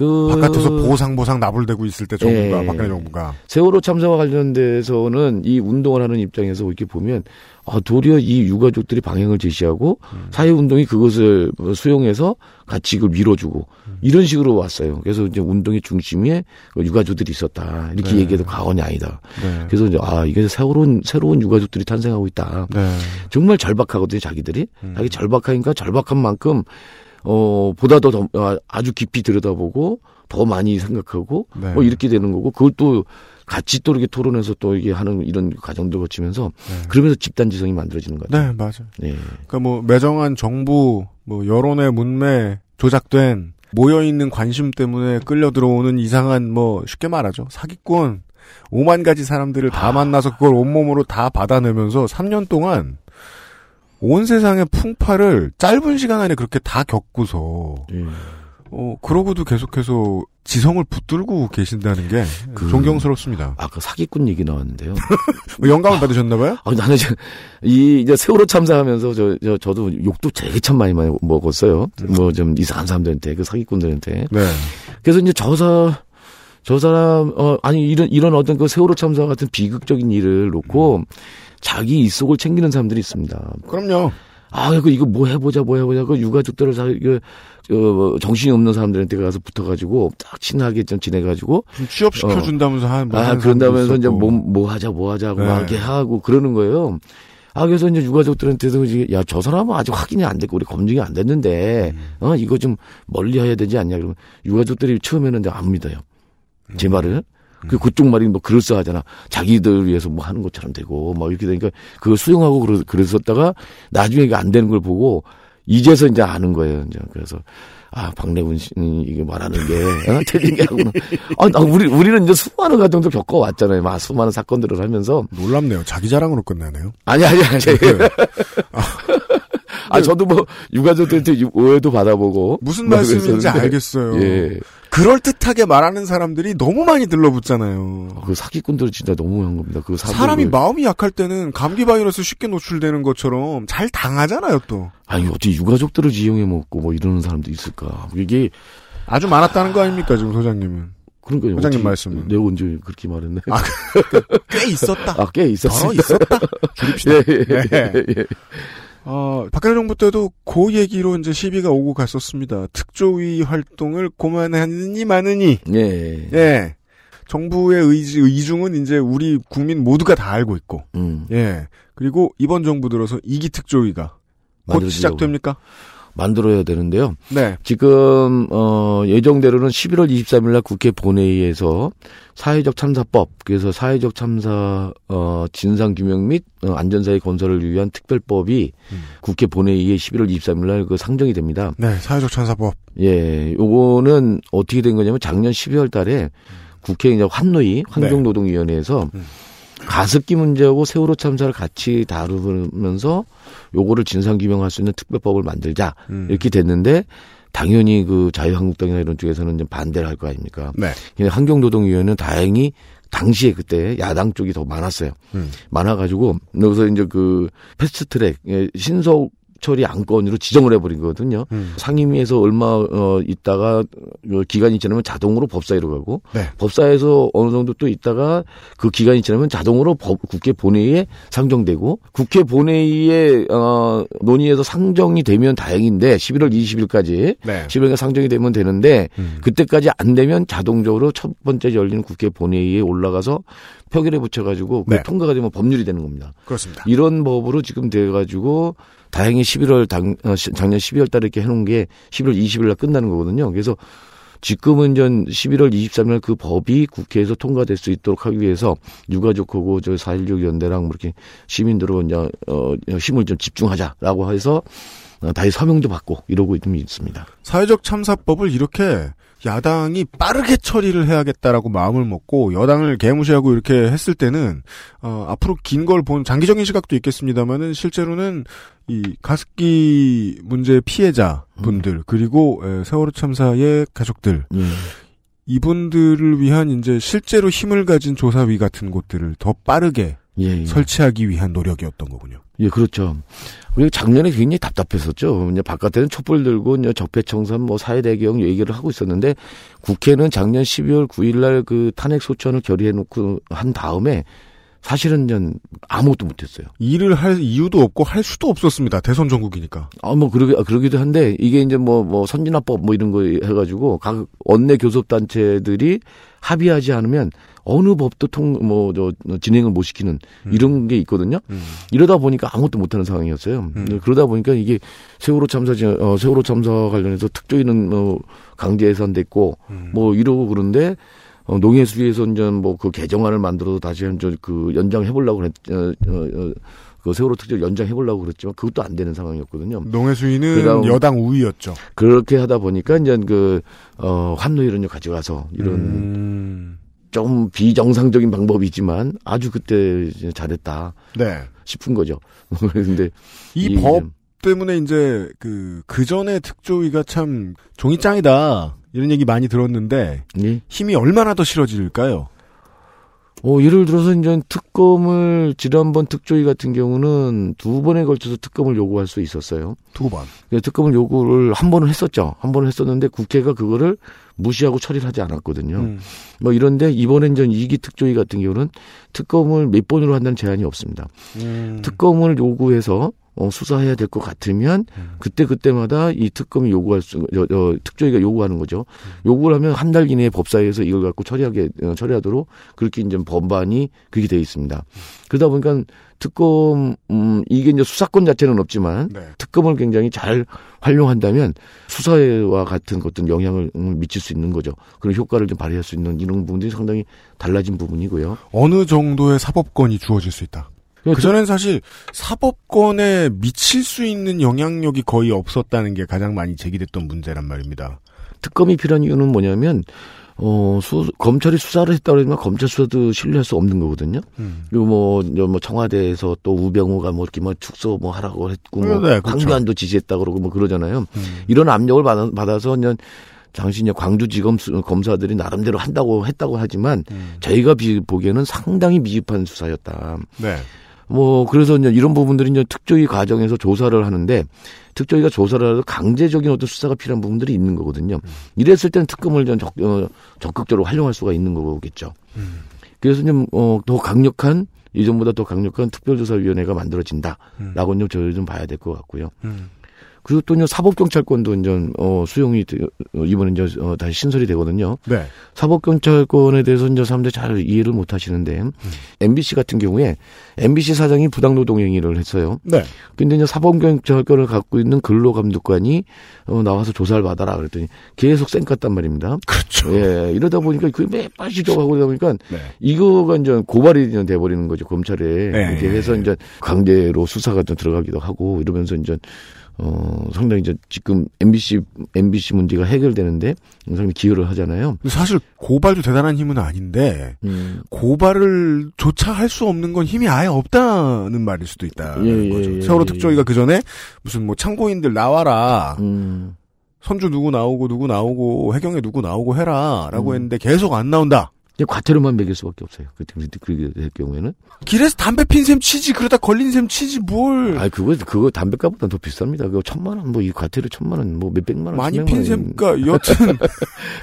그 바깥에서 보상 보상 나불대고 있을 때 정부가 예. 박근혜 정부가 세월호 참사와 관련돼서는 이 운동을 하는 입장에서 이렇게 보면 아, 도리어 이 유가족들이 방향을 제시하고 음. 사회운동이 그것을 수용해서 같이 이걸 밀어주고 음. 이런 식으로 왔어요. 그래서 이제 운동의 중심에 그 유가족들이 있었다. 이렇게 네. 얘기해도 과언이 아니다. 네. 그래서 이제 아, 이게 새로운, 새로운 유가족들이 탄생하고 있다. 네. 정말 절박하거든요, 자기들이. 음. 자기 절박하니까 절박한 만큼 어, 보다 더, 더 아, 아주 깊이 들여다보고 더 많이 생각하고 네. 뭐 이렇게 되는 거고 그걸 또 같이 또 이렇게 토론해서 또 이게 하는 이런 과정들 거치면서 네. 그러면서 집단 지성이 만들어지는 거죠. 네, 맞아요. 네. 그러니까 뭐 매정한 정부, 뭐 여론의 문매 조작된 모여 있는 관심 때문에 끌려 들어오는 이상한 뭐 쉽게 말하죠 사기꾼 5만 가지 사람들을 다 만나서 그걸 온몸으로 다 받아내면서 3년 동안 온 세상의 풍파를 짧은 시간 안에 그렇게 다 겪고서 예. 어 그러고도 계속해서 지성을 붙들고 계신다는 게 그- 존경스럽습니다. 아까 사기꾼 얘기 나왔는데요. 뭐 영감을 받으셨나봐요? 아, 나는 이제 이 이제 세월호 참사하면서 저, 저 저도 욕도 되게 참 많이 많이 먹었어요. 뭐 좀 이상한 사람들한테 그 사기꾼들한테. 네. 그래서 이제 저사 저 사람 어 아니 이런 이런 어떤 그 세월호 참사 같은 비극적인 일을 놓고 자기 입속을 챙기는 사람들이 있습니다. 그럼요. 아, 그 이거 뭐 해보자, 뭐 해보자. 그 유가족들을 사, 그, 저, 정신이 없는 사람들한테 가서 붙어가지고 딱 친하게 좀 지내가지고. 좀 취업시켜 준다면서 한, 뭐 아, 그런다면서 이제. 뭐, 뭐 하자, 뭐 하자, 고 네. 막 이렇게 하고 그러는 거예요. 아, 그래서 이제 유가족들한테도 이제, 야, 저 사람은 아직 확인이 안 됐고, 우리 검증이 안 됐는데, 음. 어, 이거 좀 멀리 해야 되지 않냐. 그러면 유가족들이 처음에는 이제 안 믿어요. 제 음. 말을. 그, 그쪽 말이 뭐 그럴싸하잖아. 자기들 위해서 뭐 하는 것처럼 되고, 막 이렇게 되니까 그걸 수용하고 그러, 그랬었다가 나중에 이게 안 되는 걸 보고, 이제서 이제 아는 거예요. 이제 그래서, 아, 박래군 씨는 이게 말하는 게, 어? 틀린 게 아구나. 아, 나 우리, 우리는 이제 수많은 과정도 겪어 왔잖아요. 막 수많은 사건들을 하면서. 놀랍네요. 자기 자랑으로 끝내네요. 아니, 아니, 아니. 아, 저도 뭐, 유가족들한테 유- 오해도 받아보고. 무슨 뭐 말씀인지. 알겠어요. 예. 그럴듯하게 말하는 사람들이 너무 많이 들러붙잖아요. 그 사기꾼들 진짜 너무한 겁니다. 그 사람이 그- 마음이 약할 때는 감기 바이러스 쉽게 노출되는 것처럼 잘 당하잖아요, 또. 아니, 어떻게 유가족들을 지형해 먹고 뭐 이러는 사람도 있을까. 이게. 아주 많았다는 거 아닙니까, 지금 소장님은? 그러니까 소장님 말씀은. 내가 언제 그렇게 말했네. 아, 꽤 있었다. 아, 꽤 있었어. 더 있었다. 줄입시다. 예, 예, 예. 어, 박근혜 정부 때도 그 얘기로 이제 시비가 오고 갔었습니다. 특조위 활동을 고만하느니 마느니. 예. 예. 정부의 의지, 의중은 이제 우리 국민 모두가 다 알고 있고. 음. 예. 그리고 이번 정부 들어서 이기 특조위가 곧. 시작됩니까? 만들어야 되는데요. 네. 지금 어 예정대로는 11월 23일 날 국회 본회의에서 사회적 참사법 그래서 사회적 참사 어 진상 규명 및 어, 안전사회 건설을 위한 특별법이 음. 국회 본회의에 11월 23일 날 그 상정이 됩니다. 네, 사회적 천사법. 예, 요거는 어떻게 된 거냐면 작년 12월 달에 국회 이제 환노위 환경노동위원회에서 가습기 문제하고 세월호 참사를 같이 다루면서 요거를 진상 규명할 수 있는 특별법을 만들자 음. 이렇게 됐는데 당연히 그 자유한국당이나 이런 쪽에서는 좀 반대를 할 거 아닙니까? 네. 환경노동위원회는 다행히 당시에 그때 야당 쪽이 더 많았어요. 음. 많아가지고 여기서 이제 그 패스트트랙 예, 신속 처리 안건으로 지정을 해버린 거거든요. 음. 상임위에서 얼마 어 있다가 어, 기간이 지나면 자동으로 법사위로 가고 네. 법사에서 어느 정도 또 있다가 그 기간이 지나면 자동으로 법, 국회 본회의에 상정되고 국회 본회의에 어 논의에서 상정이 되면 다행인데 11월 20일까지 네. 11월 상정이 되면 되는데 음. 그때까지 안 되면 자동적으로 첫 번째 열리는 국회 본회의에 올라가서 표결에 붙여가지고 그 네. 통과가 되면 법률이 되는 겁니다. 그렇습니다. 이런 법으로 지금 돼가지고 다행히 11월 당, 어, 시- 작년 12월 달에 이렇게 해놓은 게 11월 20일 날 끝나는 거거든요. 그래서 지금은 전 11월 23일 그 법이 국회에서 통과될 수 있도록 하기 위해서 유가족하고 저 4.16 연대랑 뭐 이렇게 시민들로 이제 어, 힘을 좀 집중하자라고 해서 어, 다시 서명도 받고 이러고 좀 있습니다. 사회적 참사법을 이렇게 야당이 빠르게 처리를 해야겠다라고 마음을 먹고 여당을 개무시하고 이렇게 했을 때는 어, 앞으로 긴 걸 본 장기적인 시각도 있겠습니다만은 실제로는 이 가습기 문제 피해자 분들 그리고 에, 세월호 참사의 가족들 음. 이분들을 위한 이제 실제로 힘을 가진 조사위 같은 곳들을 더 빠르게 예, 예. 설치하기 위한 노력이었던 거군요. 예, 그렇죠. 우리 작년에 굉장히 답답했었죠. 이제 바깥에는 촛불 들고 이제 적폐청산 뭐 사회대경 얘기를 하고 있었는데 국회는 작년 12월 9일 날 그 탄핵 소추안을 결의해 놓고 한 다음에 사실은 전 아무것도 못했어요. 일을 할 이유도 없고 할 수도 없었습니다. 대선 전국이니까. 아, 뭐, 그러기, 그러기도 한데, 이게 이제 뭐, 뭐, 선진화법 뭐 이런 거 해가지고, 각 원내 교섭단체들이 합의하지 않으면, 어느 법도 통, 뭐, 저, 진행을 못 시키는, 이런 게 있거든요. 음. 이러다 보니까 아무것도 못하는 상황이었어요. 그러다 보니까 이게 세월호 참사, 어, 세월호 참사 관련해서 특조위는, 어, 강제 해산됐고, 음. 뭐, 이러고 그런데, 어, 농해수위에서 이제 뭐그 개정안을 만들어서 다시 한저 그 연장해 보려고 그랬, 어, 어, 어, 그 세월호 특조 연장해 보려고 그랬지만 그것도 안 되는 상황이었거든요. 농해수위는 여당 우위였죠. 그렇게 하다 보니까 이제 그, 어, 환노위를 가져가서 이런 음. 좀 비정상적인 방법이지만 아주 그때 잘했다 네. 싶은 거죠. 근데 이법 때문에 이제 그, 그 전에 특조위가 참 종이짱이다. 이런 얘기 많이 들었는데 예. 힘이 얼마나 더 실어질까요? 어, 예를 들어서 이제 특검을 지난번 특조위 같은 경우는 두 번에 걸쳐서 특검을 요구할 수 있었어요. 두 번. 그래서 특검을 요구를 한 번은 했었죠. 한 번은 했었는데 국회가 그거를 무시하고 처리를 하지 않았거든요. 음. 뭐 이런데 이번에 이제 이기 특조위 같은 경우는 특검을 몇 번으로 한다는 제한이 없습니다. 음. 특검을 요구해서 어, 수사해야 될 것 같으면 그때 그때마다 이 특검이 요구할 수, 저, 저, 특조위가 요구하는 거죠. 요구를 하면 한 달 이내에 법사위에서 이걸 갖고 처리하게 어, 처리하도록 그렇게 이제 법안이 그렇게 돼 있습니다. 그러다 보니까 특검 음 이게 이제 수사권 자체는 없지만 네. 특검을 굉장히 잘 활용한다면 수사와 같은 어떤 영향을 음, 미칠 수 있는 거죠. 그런 효과를 좀 발휘할 수 있는 이런 부분들이 상당히 달라진 부분이고요. 어느 정도의 사법권이 주어질 수 있다. 그전엔 사실 사법권에 미칠 수 있는 영향력이 거의 없었다는 게 가장 많이 제기됐던 문제란 말입니다. 특검이 필요한 이유는 뭐냐면 어, 수, 검찰이 수사를 했다 그러지만 검찰 수사도 신뢰할 수 없는 거거든요. 음. 그리고 뭐, 뭐 청와대에서 또 우병우가 뭐 이렇게 뭐 축소 뭐 하라고 했고, 뭐 네, 그렇죠. 황교안도 지지했다 그러고 뭐 그러잖아요. 음. 이런 압력을 받아, 받아서 그냥 당시 이제 광주지검 수- 검사들이 나름대로 한다고 했다고 하지만 음. 저희가 비, 보기에는 상당히 미흡한 수사였다. 네. 뭐 그래서 이제 이런 부분들이 이제 특조위 과정에서 조사를 하는데 특조위가 조사를 하도 강제적인 어떤 수사가 필요한 부분들이 있는 거거든요. 이랬을 때는 특검을 좀 적, 어, 적극적으로 활용할 수가 있는 거겠죠. 그래서 좀, 어, 더 강력한, 이전보다 더 강력한 특별조사위원회가 만들어진다라고 좀 저희 좀 봐야 될 것 같고요. 음. 그리고 또 이제 사법경찰권도 이제, 어, 수용이, 되- 어, 이번에 이제, 어, 다시 신설이 되거든요. 네. 사법경찰권에 대해서 이제 사람들이 잘 이해를 못 하시는데, MBC 같은 경우에 MBC 사장이 부당노동 행위를 했어요. 네. 근데 이제 사법경찰권을 갖고 있는 근로감독관이 어, 나와서 조사를 받아라 그랬더니 계속 쌩깠단 말입니다. 그렇죠. 예, 이러다 보니까 그게 매번 시도하고 그러다 보니까 네. 이거가 이제 고발이 이제 돼버리는 거죠 검찰에 네. 이렇게 해서 이제 강제로 수사가 좀 들어가기도 하고 이러면서 이제 어 상당히 이제 지금 MBC MBC 문제가 해결되는데 상당히 기여를 하잖아요. 사실 고발도 대단한 힘은 아닌데 음. 고발을 조차 할 수 없는 건 힘이 아예 없다는 말일 수도 있다는 예, 예, 거죠. 예, 세월호 예, 특조위가 그 전에 무슨 뭐 참고인들 나와라 음. 선주 누구 나오고 누구 나오고 해경에 누구 나오고 해라라고 음. 했는데 계속 안 나온다. 과태료만 매길 수밖에 없어요. 그때 그렇게 될 경우에는. 길에서 담배 핀 셈 치지 그러다 걸린 셈 치지 뭘. 아 그거 그거 담배값보다 더 비쌉니다. 그거 천만 원, 뭐 이 과태료 천만 원, 뭐 몇백만 원, 많이 핀 원. 셈, 그러니까 여튼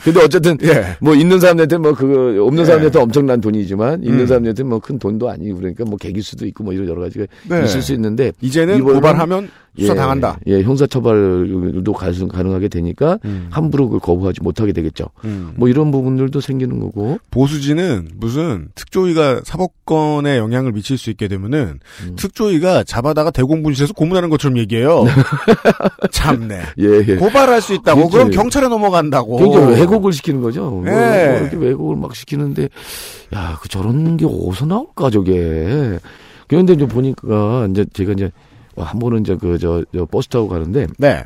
근데 어쨌든 예. 뭐 있는 사람한테 뭐 그거 없는 예. 사람한테 엄청난 돈이지만 있는 음. 사람한테 뭐 큰 돈도 아니고 그러니까 뭐 개길 수도 있고 뭐 이런 여러 가지가 네. 있을 수 있는데 이제는 고발하면 수사 예, 당한다. 예, 형사처벌도 가능- 가능하게 되니까 음. 함부로 그걸 거부하지 못하게 되겠죠. 음. 뭐 이런 부분들도 생기는 거고. 보수지는 무슨 특조위가 사법권에 영향을 미칠 수 있게 되면은 음. 특조위가 잡아다가 대공분실해서 고문하는 것처럼 얘기해요. 참네. 예, 예. 고발할 수 있다고 그렇죠. 그럼 경찰에 넘어간다고. 굉장히 왜곡을 시키는 거죠. 뭐, 예. 뭐 이렇게 왜곡을 막 시키는데, 야, 그 저런 게 어디서 나올까, 저게. 그런데 이제 보니까, 이제 제가 이제, 한 번은 이제 그, 저, 저 버스 타고 가는데, 네.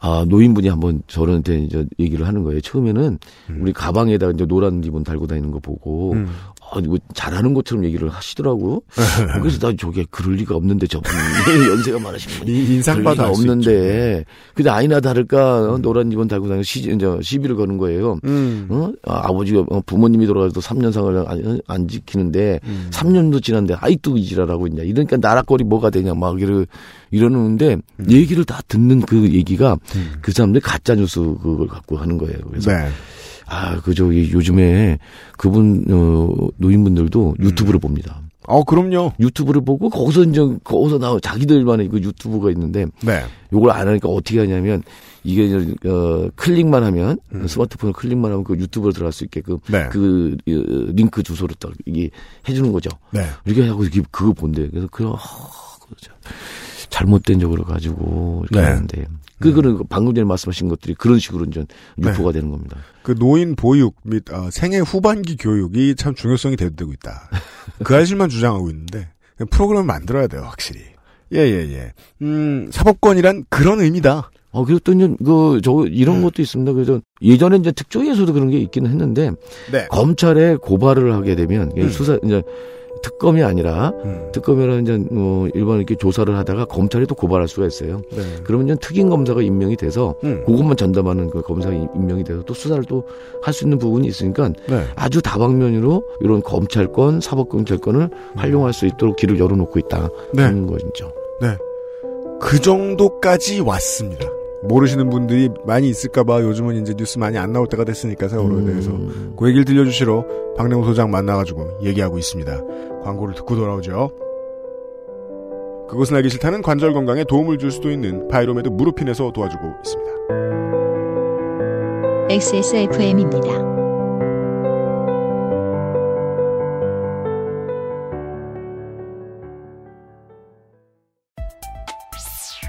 아, 노인분이 한번 저한테 이제 얘기를 하는 거예요. 처음에는 우리 가방에다가 이제 노란 리본 달고 다니는 거 보고, 음. 아, 이거 잘하는 것처럼 얘기를 하시더라고. 그래서 나 저게 그럴 리가 없는데 저분 연세가 많으신 분이 이- 인상 그럴 봐도 리가 알수 없는데 근데 아니나 다를까 어, 노란 리본 달고 다니는 시, 이제 시비를 거는 거예요. 음. 어? 아, 아버지가 어, 부모님이 돌아가서 3년상을 안, 안 지키는데 음. 3년도 지났는데 아이또 이지랄하고 있냐. 이러니까 나락거리 뭐가 되냐 막 이러, 이러는데 음. 얘기를 다 듣는 그 얘기가 그 사람들이 가짜 뉴스 그걸 갖고 하는 거예요. 그래서 네. 아, 그 저기 요즘에 그분 어 노인분들도 유튜브를 봅니다. 어, 그럼요. 유튜브를 보고 거기서 이제 거기서 나오 자기들만의 그 유튜브가 있는데 네. 요걸 안 하니까 어떻게 하냐면 이게 이제, 어 클릭만 하면 스마트폰을 클릭만 하면 그 유튜브로 들어갈 수 있게끔 네. 그 어, 링크 주소를 딱 이게 해 주는 거죠. 네. 이렇게 하고 이렇게 그거 본대. 그래서 그 아, 그죠. 잘못된 적으로 가지고 이렇게 네. 하는데 그거는 방금 전에 말씀하신 것들이 그런 식으로 이제 유포가 되는 겁니다. 그 노인 보육 및 어, 생애 후반기 교육이 참 중요성이 대두되고 있다. 그 사실만 주장하고 있는데 프로그램을 만들어야 돼요, 확실히. 예예예. 예, 음 사법권이란 그런 의미다. 어, 그리고 또 이제 그, 저, 이런 것도 있습니다. 그래서 예전에 이제 특조위에서도 그런 게 있기는 했는데, 네. 검찰에 고발을 하게 되면, 음. 수사, 이제, 특검이 아니라, 특검이라는 이제, 어, 일반 이렇게 조사를 하다가 검찰이 또 고발할 수가 있어요. 네. 그러면 이제 특임 검사가 임명이 돼서, 음. 그것만 전담하는 그 검사가 임명이 돼서 또 수사를 또 할 수 있는 부분이 있으니까, 네. 아주 다방면으로 이런 검찰권, 사법경찰권을 활용할 수 있도록 길을 열어놓고 있다. 네. 하는 거죠. 네. 그 정도까지 왔습니다. 모르시는 분들이 많이 있을까봐 요즘은 이제 뉴스 많이 안 나올 때가 됐으니까 세월호에 대해서 그 얘기를 들려주시러 박래군 소장 만나가지고 얘기하고 있습니다. 광고를 듣고 돌아오죠. 그것은 알기 싫다는 관절 건강에 도움을 줄 수도 있는 바이로메드 무르핀에서 도와주고 있습니다. XSFM입니다.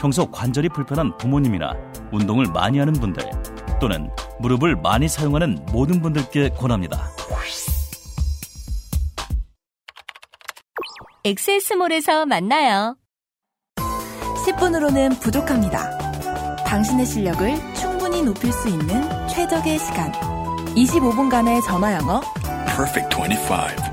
평소 관절이 불편한 부모님이나 운동을 많이 하는 분들 또는 무릎을 많이 사용하는 모든 분들께 권합니다. 엑세스몰에서 만나요. 10분으로는 부족합니다. 당신의 실력을 충분히 높일 수 있는 최적의 시간. 25분간의 전화 영어. Perfect 25.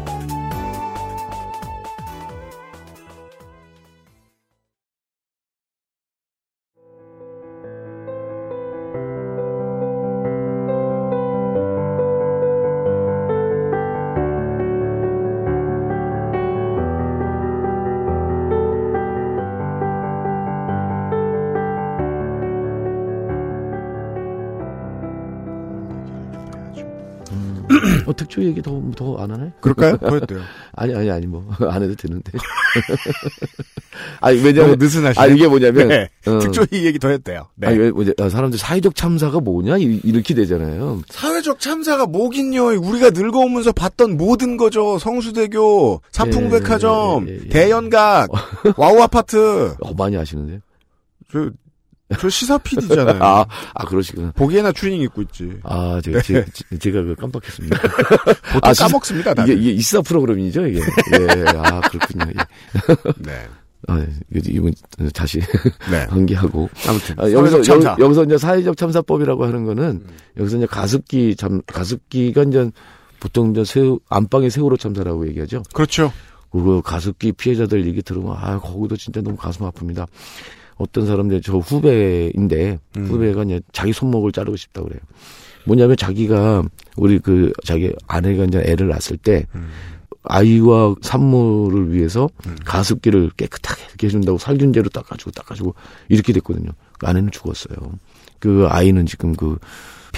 어, 특조 얘기 더, 더 안 하네? 그럴까요? 돼요. 아니, 아니, 아니, 뭐. 안 해도 되는데. 아니, 왜냐면. 너무 느슨하시네. 아, 이게 뭐냐면. 네. 어. 특조위 얘기 더 돼요. 네. 아니, 왜, 뭐냐, 아, 사람들 사회적 참사가 뭐냐? 이- 이렇게 되잖아요. 사회적 참사가 뭐긴요. 우리가 늙어오면서 봤던 모든 거죠. 성수대교, 삼풍백화점, 예, 예, 예. 대연각, 와우 아파트. 어, 많이 아시는데. 저 저 시사 PD잖아요. 아, 아, 그러시구나. 보기에나 추리닝 입고 있지. 아, 제가, 네. 제, 제가 그 깜빡했습니다. 보통 아, 시- 까먹습니다, 다들. 이게, 이게 이사 프로그램이죠, 이게. 예, 아, 그렇군요. 예. 네. 아, 이거- 이분 다시 네. 환기하고. 아무튼 아, 여기서, 참사. 여, 기서 이제 사회적 참사법이라고 하는 거는 여기서 이제 가습기 참, 가습기가 이제 보통 이제 새우, 안방의 세월호 참사라고 얘기하죠. 그렇죠. 그거 가습기 피해자들 얘기 들으면 아, 거기도 진짜 너무 가슴 아픕니다. 어떤 사람들 저 후배인데 음. 후배가 이제 자기 손목을 자르고 싶다 그래요. 뭐냐면 자기가 우리 그 자기 아내가 이제 애를 낳았을 때 음. 아이와 산모를 위해서 가습기를 깨끗하게 이렇게 해준다고 살균제로 닦아주고 닦아주고 이렇게 됐거든요. 그 아내는 죽었어요. 그 아이는 지금 그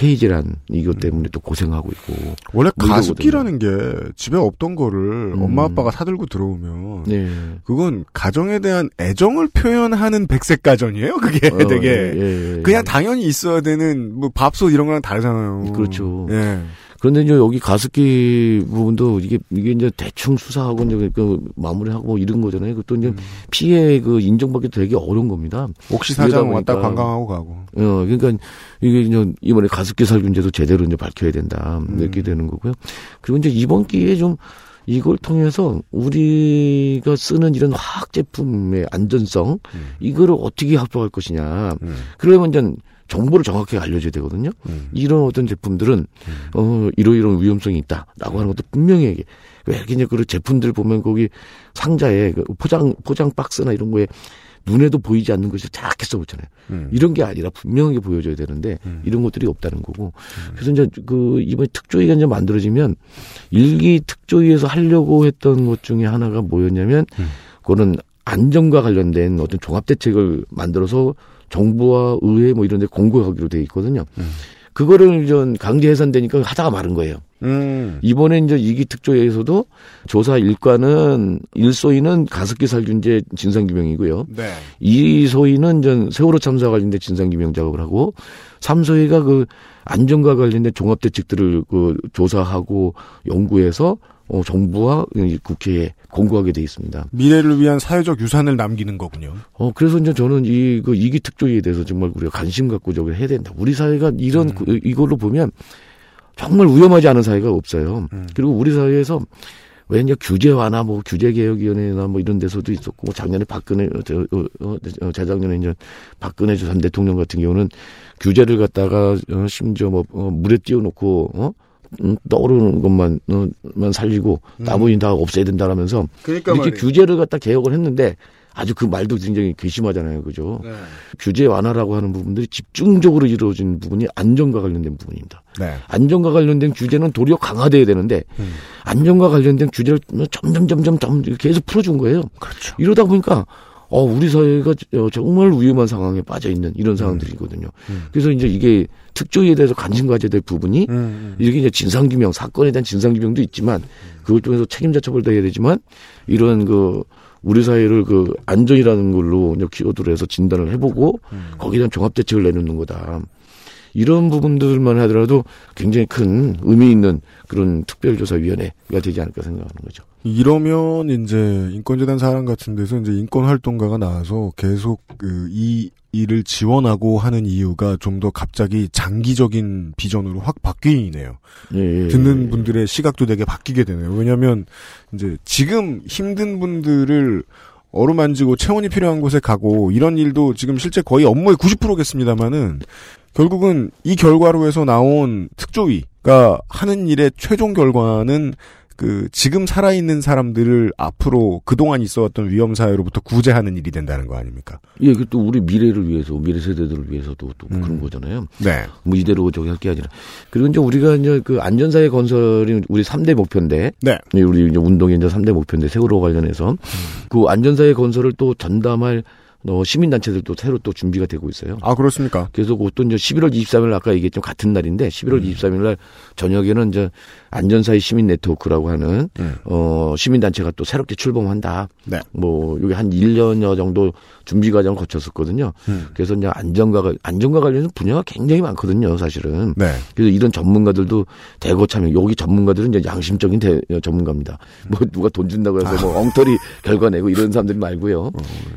페이지란 이것 때문에 또 고생하고 있고. 원래. 가습기라는 게 집에 없던 거를 음. 엄마 아빠가 사들고 들어오면 네. 그건 가정에 대한 애정을 표현하는 백색 가전이에요. 그게 어, 되게 예, 예. 그냥 당연히 있어야 되는 뭐 밥솥 이런 거랑 다르잖아요. 그렇죠. 예. 그런데 이제 여기 가습기 부분도 이게 이게 이제 대충 수사하고 이제 그 마무리하고 뭐 이런 거잖아요. 그것도 이제 피해 그 인정받기 되게 어려운 겁니다. 옥시 사장 왔다 관광하고 가고. 어, 그러니까 이게 이제 이번에 가습기 살균제도 제대로 이제 밝혀야 된다. 음. 이렇게 되는 거고요. 그리고 이제 이번 기회에 좀 이걸 통해서 우리가 쓰는 이런 화학 제품의 안전성 음. 이거를 어떻게 확보할 것이냐. 그러면 이제 정보를 정확하게 알려줘야 되거든요. 음. 이런 어떤 제품들은 어 이러이러한 위험성이 있다라고 하는 것도 분명히 얘기. 왜 이렇게 그 제품들 보면 거기 상자에 그 포장 포장 박스나 이런 거에 눈에도 보이지 않는 것이 작게 써붙잖아요. 음. 이런 게 아니라 분명하게 보여줘야 되는데 이런 것들이 없다는 거고. 그래서 이제 그 이번에 특조위가 이제 만들어지면 일기 특조위에서 하려고 했던 것 중에 하나가 뭐였냐면 그거는 안전과 관련된 어떤 종합 대책을 만들어서 정부와 의회 뭐 이런 데 공고하기로 돼 있거든요. 그거를 좀 강제 해산되니까 하다가 마른 거예요. 음. 이번에 이제 이기 특조위에서도 조사 일과는 일소위는 가습기 살균제 진상규명이고요. 네. 이 소위는 전 세월호 참사 관련된 진상규명 작업을 하고 삼소위가 그 안전과 관련된 종합 대책들을 그 조사하고 연구해서 어 정부와 이 국회에 공고하게 돼 있습니다. 미래를 위한 사회적 유산을 남기는 거군요. 어 그래서 이제 저는 이 그 이기 특조위에 대해서 정말 우리가 관심 갖고 저걸 해야 된다. 우리 사회가 이런 그- 이걸로 보면 정말 위험하지 않은 사회가 없어요. 그리고 우리 사회에서 왜 이제 규제 완화, 뭐 규제 개혁 위원회나 뭐 이런 데서도 있었고, 뭐 작년에 박근혜, 저, 어, 어, 어, 재작년에 이제 박근혜 전 대통령 같은 경우는 규제를 갖다가 어, 심지어 뭐 어, 물에 띄워 놓고 어 음, 떠오르는 것만 어, 만 살리고 나머지는 다 없애야 된다라면서 그러니까 이렇게 말이에요. 규제를 갖다 개혁을 했는데 아주 그 말도 굉장히 괘씸하잖아요, 그죠? 네. 규제 완화라고 하는 부분들이 집중적으로 이루어진 부분이 안전과 관련된 부분입니다. 네. 안전과 관련된 규제는 도리어 강화돼야 되는데 음. 안전과 관련된 규제를 점점 점점 점 계속 풀어준 거예요. 그렇죠. 이러다 보니까 어 우리 사회가 저- 정말 위험한 상황에 빠져 있는 이런 상황들이거든요. 음. 그래서 이제 이게 특조위에 대해서 관심 가져야 될 부분이 음. 이렇게 이제 진상규명 사건에 대한 진상규명도 있지만 그걸 통해서 책임자 처벌도 해야 되지만 이런 그 우리 사회를 그 안전이라는 걸로 이제 키워드로 해서 진단을 해보고 거기에 대한 종합 대책을 내놓는 거다. 이런 부분들만 하더라도 굉장히 큰 의미 있는 그런 특별조사위원회가 되지 않을까 생각하는 거죠. 이러면 이제 인권재단 사람 같은 데서 이제 인권 활동가가 나와서 계속 그 이 일을 지원하고 하는 이유가 좀 더 갑자기 장기적인 비전으로 확 바뀌네요. 예, 예. 듣는 분들의 시각도 되게 바뀌게 되네요. 왜냐하면 이제 지금 힘든 분들을 어루만지고 체온이 필요한 곳에 가고 이런 일도 지금 실제 거의 업무의 90%겠습니다만은 결국은 이 결과로 해서 나온 특조위가 하는 일의 최종 결과는 그 지금 살아있는 사람들을 앞으로 그동안 있어왔던 위험 사회로부터 구제하는 일이 된다는 거 아닙니까? 예, 그 또 우리 미래를 위해서, 미래 세대들을 위해서도 또 그런 거잖아요. 네. 뭐 이대로 저기 할 게 아니라. 그리고 이제 우리가 이제 그 안전사회 건설이 우리 3대 목표인데. 네. 예, 우리 이제 운동의 이제 3대 목표인데 세월호 관련해서. 그 안전사회 건설을 또 전담할 어, 시민단체들도 새로 또 준비가 되고 있어요. 아, 그렇습니까? 그래서 그것도 이제 11월 23일 아까 얘기했던 같은 날인데 11월 23일 날 저녁에는 이제 안전사회 시민 네트워크라고 하는 어 시민 단체가 또 새롭게 출범한다. 네. 뭐 여기 한 1년여 정도 준비 과정을 거쳤었거든요. 음. 그래서 이제 안전과 안전과 관련해서 분야가 굉장히 많거든요, 사실은. 네. 그래서 이런 전문가들도 대거 참여. 여기 전문가들은 이제 양심적인 대, 전문가입니다. 뭐 누가 돈 준다고 해서 뭐 엉터리 결과 내고 이런 사람들이 말고요.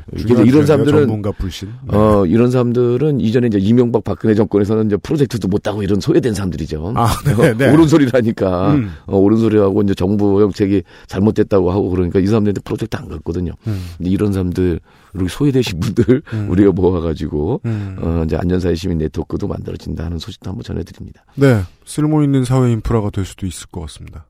그래서 중요하죠. 이런 사람들은 전문가 불신. 네. 어 이런 사람들은 이전에 이제 이명박 박근혜 정권에서는 이제 프로젝트도 못 하고 이런 소외된 사람들이죠. 아, 네, 네. 옳은 소리라니까 음. 어, 옳은 소리하고 이제 정부 정책이 잘못됐다고 하고 그러니까 이 사람들한테 프로젝트 안 갔거든요. 음. 근데 이런 사람들 그리고 소외되신 분들 음. 우리가 모아가지고 음. 어, 이제 안전사회 시민 네트워크도 만들어진다는 소식도 한번 전해드립니다. 네, 쓸모 있는 사회 인프라가 될 수도 있을 것 같습니다.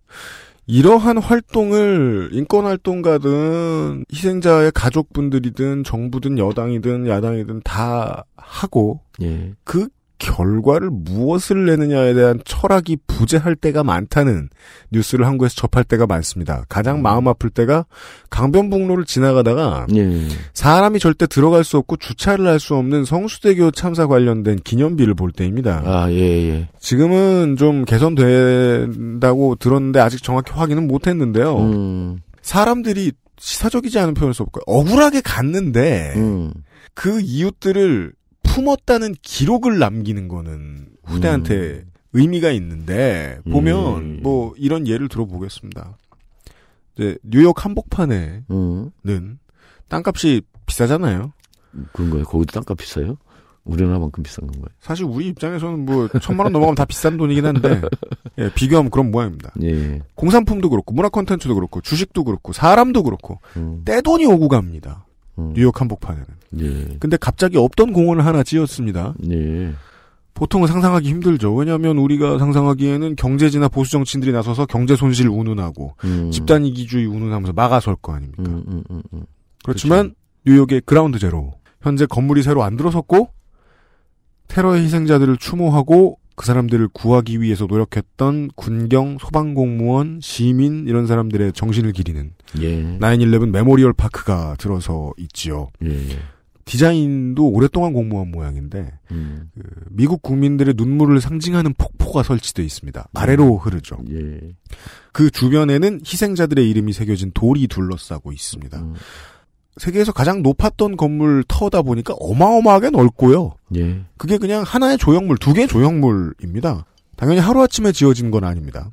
이러한 활동을 인권 활동가든 희생자의 가족분들이든 정부든 여당이든 야당이든 다 하고 예. 그 결과를 무엇을 내느냐에 대한 철학이 부재할 때가 많다는 뉴스를 한국에서 접할 때가 많습니다. 가장 마음 아플 때가 강변북로를 지나가다가 예. 사람이 절대 들어갈 수 없고 주차를 할 수 없는 성수대교 참사 관련된 기념비를 볼 때입니다. 아, 예, 예. 지금은 좀 개선된다고 들었는데 아직 정확히 확인은 못 했는데요. 음, 사람들이 시사적이지 않은 표현을 써볼까요? 억울하게 갔는데 음. 그 이웃들을 품었다는 기록을 남기는 거는 후대한테 의미가 있는데 보면 음. 뭐 이런 예를 들어보겠습니다. 이제 뉴욕 한복판에는 음. 땅값이 비싸잖아요. 그런 거예요. 거기도 땅값 비싸요? 우리나라만큼 비싼 건가요? 사실 우리 입장에서는 뭐 천만 원 넘어가면 다 비싼 돈이긴 한데 예, 비교하면 그런 모양입니다. 예. 공산품도 그렇고 문화 콘텐츠도 그렇고 주식도 그렇고 사람도 그렇고 음. 떼돈이 오고 갑니다. 뉴욕 한복판에는. 예. 근데 갑자기 없던 공원을 하나 지었습니다. 예. 보통은 상상하기 힘들죠. 왜냐하면 우리가 상상하기에는 경제지나 보수 정치인들이 나서서 경제 손실 운운하고 음. 집단 이기주의 운운하면서 막아설 거 아닙니까? 음, 음, 음, 음. 그렇지만 뉴욕의 Ground Zero 현재 건물이 새로 안 들어섰고 테러의 희생자들을 추모하고 그 사람들을 구하기 위해서 노력했던 군경, 소방공무원, 시민 이런 사람들의 정신을 기리는 예. 9-11 Memorial Park가 들어서 있지요. 예. 디자인도 오랫동안 공모한 모양인데 음. 그 미국 국민들의 눈물을 상징하는 폭포가 설치되어 있습니다. 아래로 흐르죠. 예. 그 주변에는 희생자들의 이름이 새겨진 돌이 둘러싸고 있습니다. 음. 세계에서 가장 높았던 건물 터다 보니까 어마어마하게 넓고요. 예. 그게 그냥 하나의 조형물, 두 개의 조형물입니다. 당연히 하루아침에 지어진 건 아닙니다.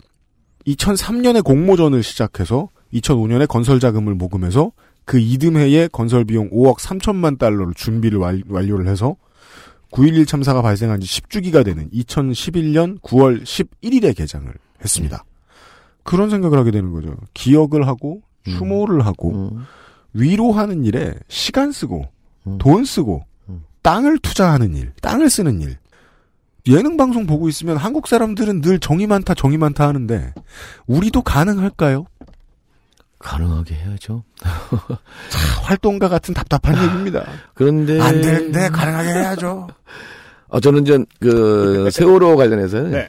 2003년에 공모전을 시작해서 2005년에 건설 자금을 모금해서 그 이듬해에 건설 비용 5억 3천만 달러를 준비를 완, 완료를 해서 9.11 참사가 발생한 지 10주기가 되는 2011년 9월 11일에 개장을 했습니다. 그런 생각을 하게 되는 거죠. 기억을 하고 추모를 하고 위로하는 일에 시간 쓰고 돈 쓰고 땅을 투자하는 일, 땅을 쓰는 일. 예능 방송 보고 있으면 한국 사람들은 늘 정이 많다, 정이 많다 하는데 우리도 가능할까요? 가능하게 해야죠. 자, 활동가 같은 답답한 얘기입니다. 그런데 안 되는데 가능하게 해야죠. 아 저는 전그 세월호 관련해서는 네.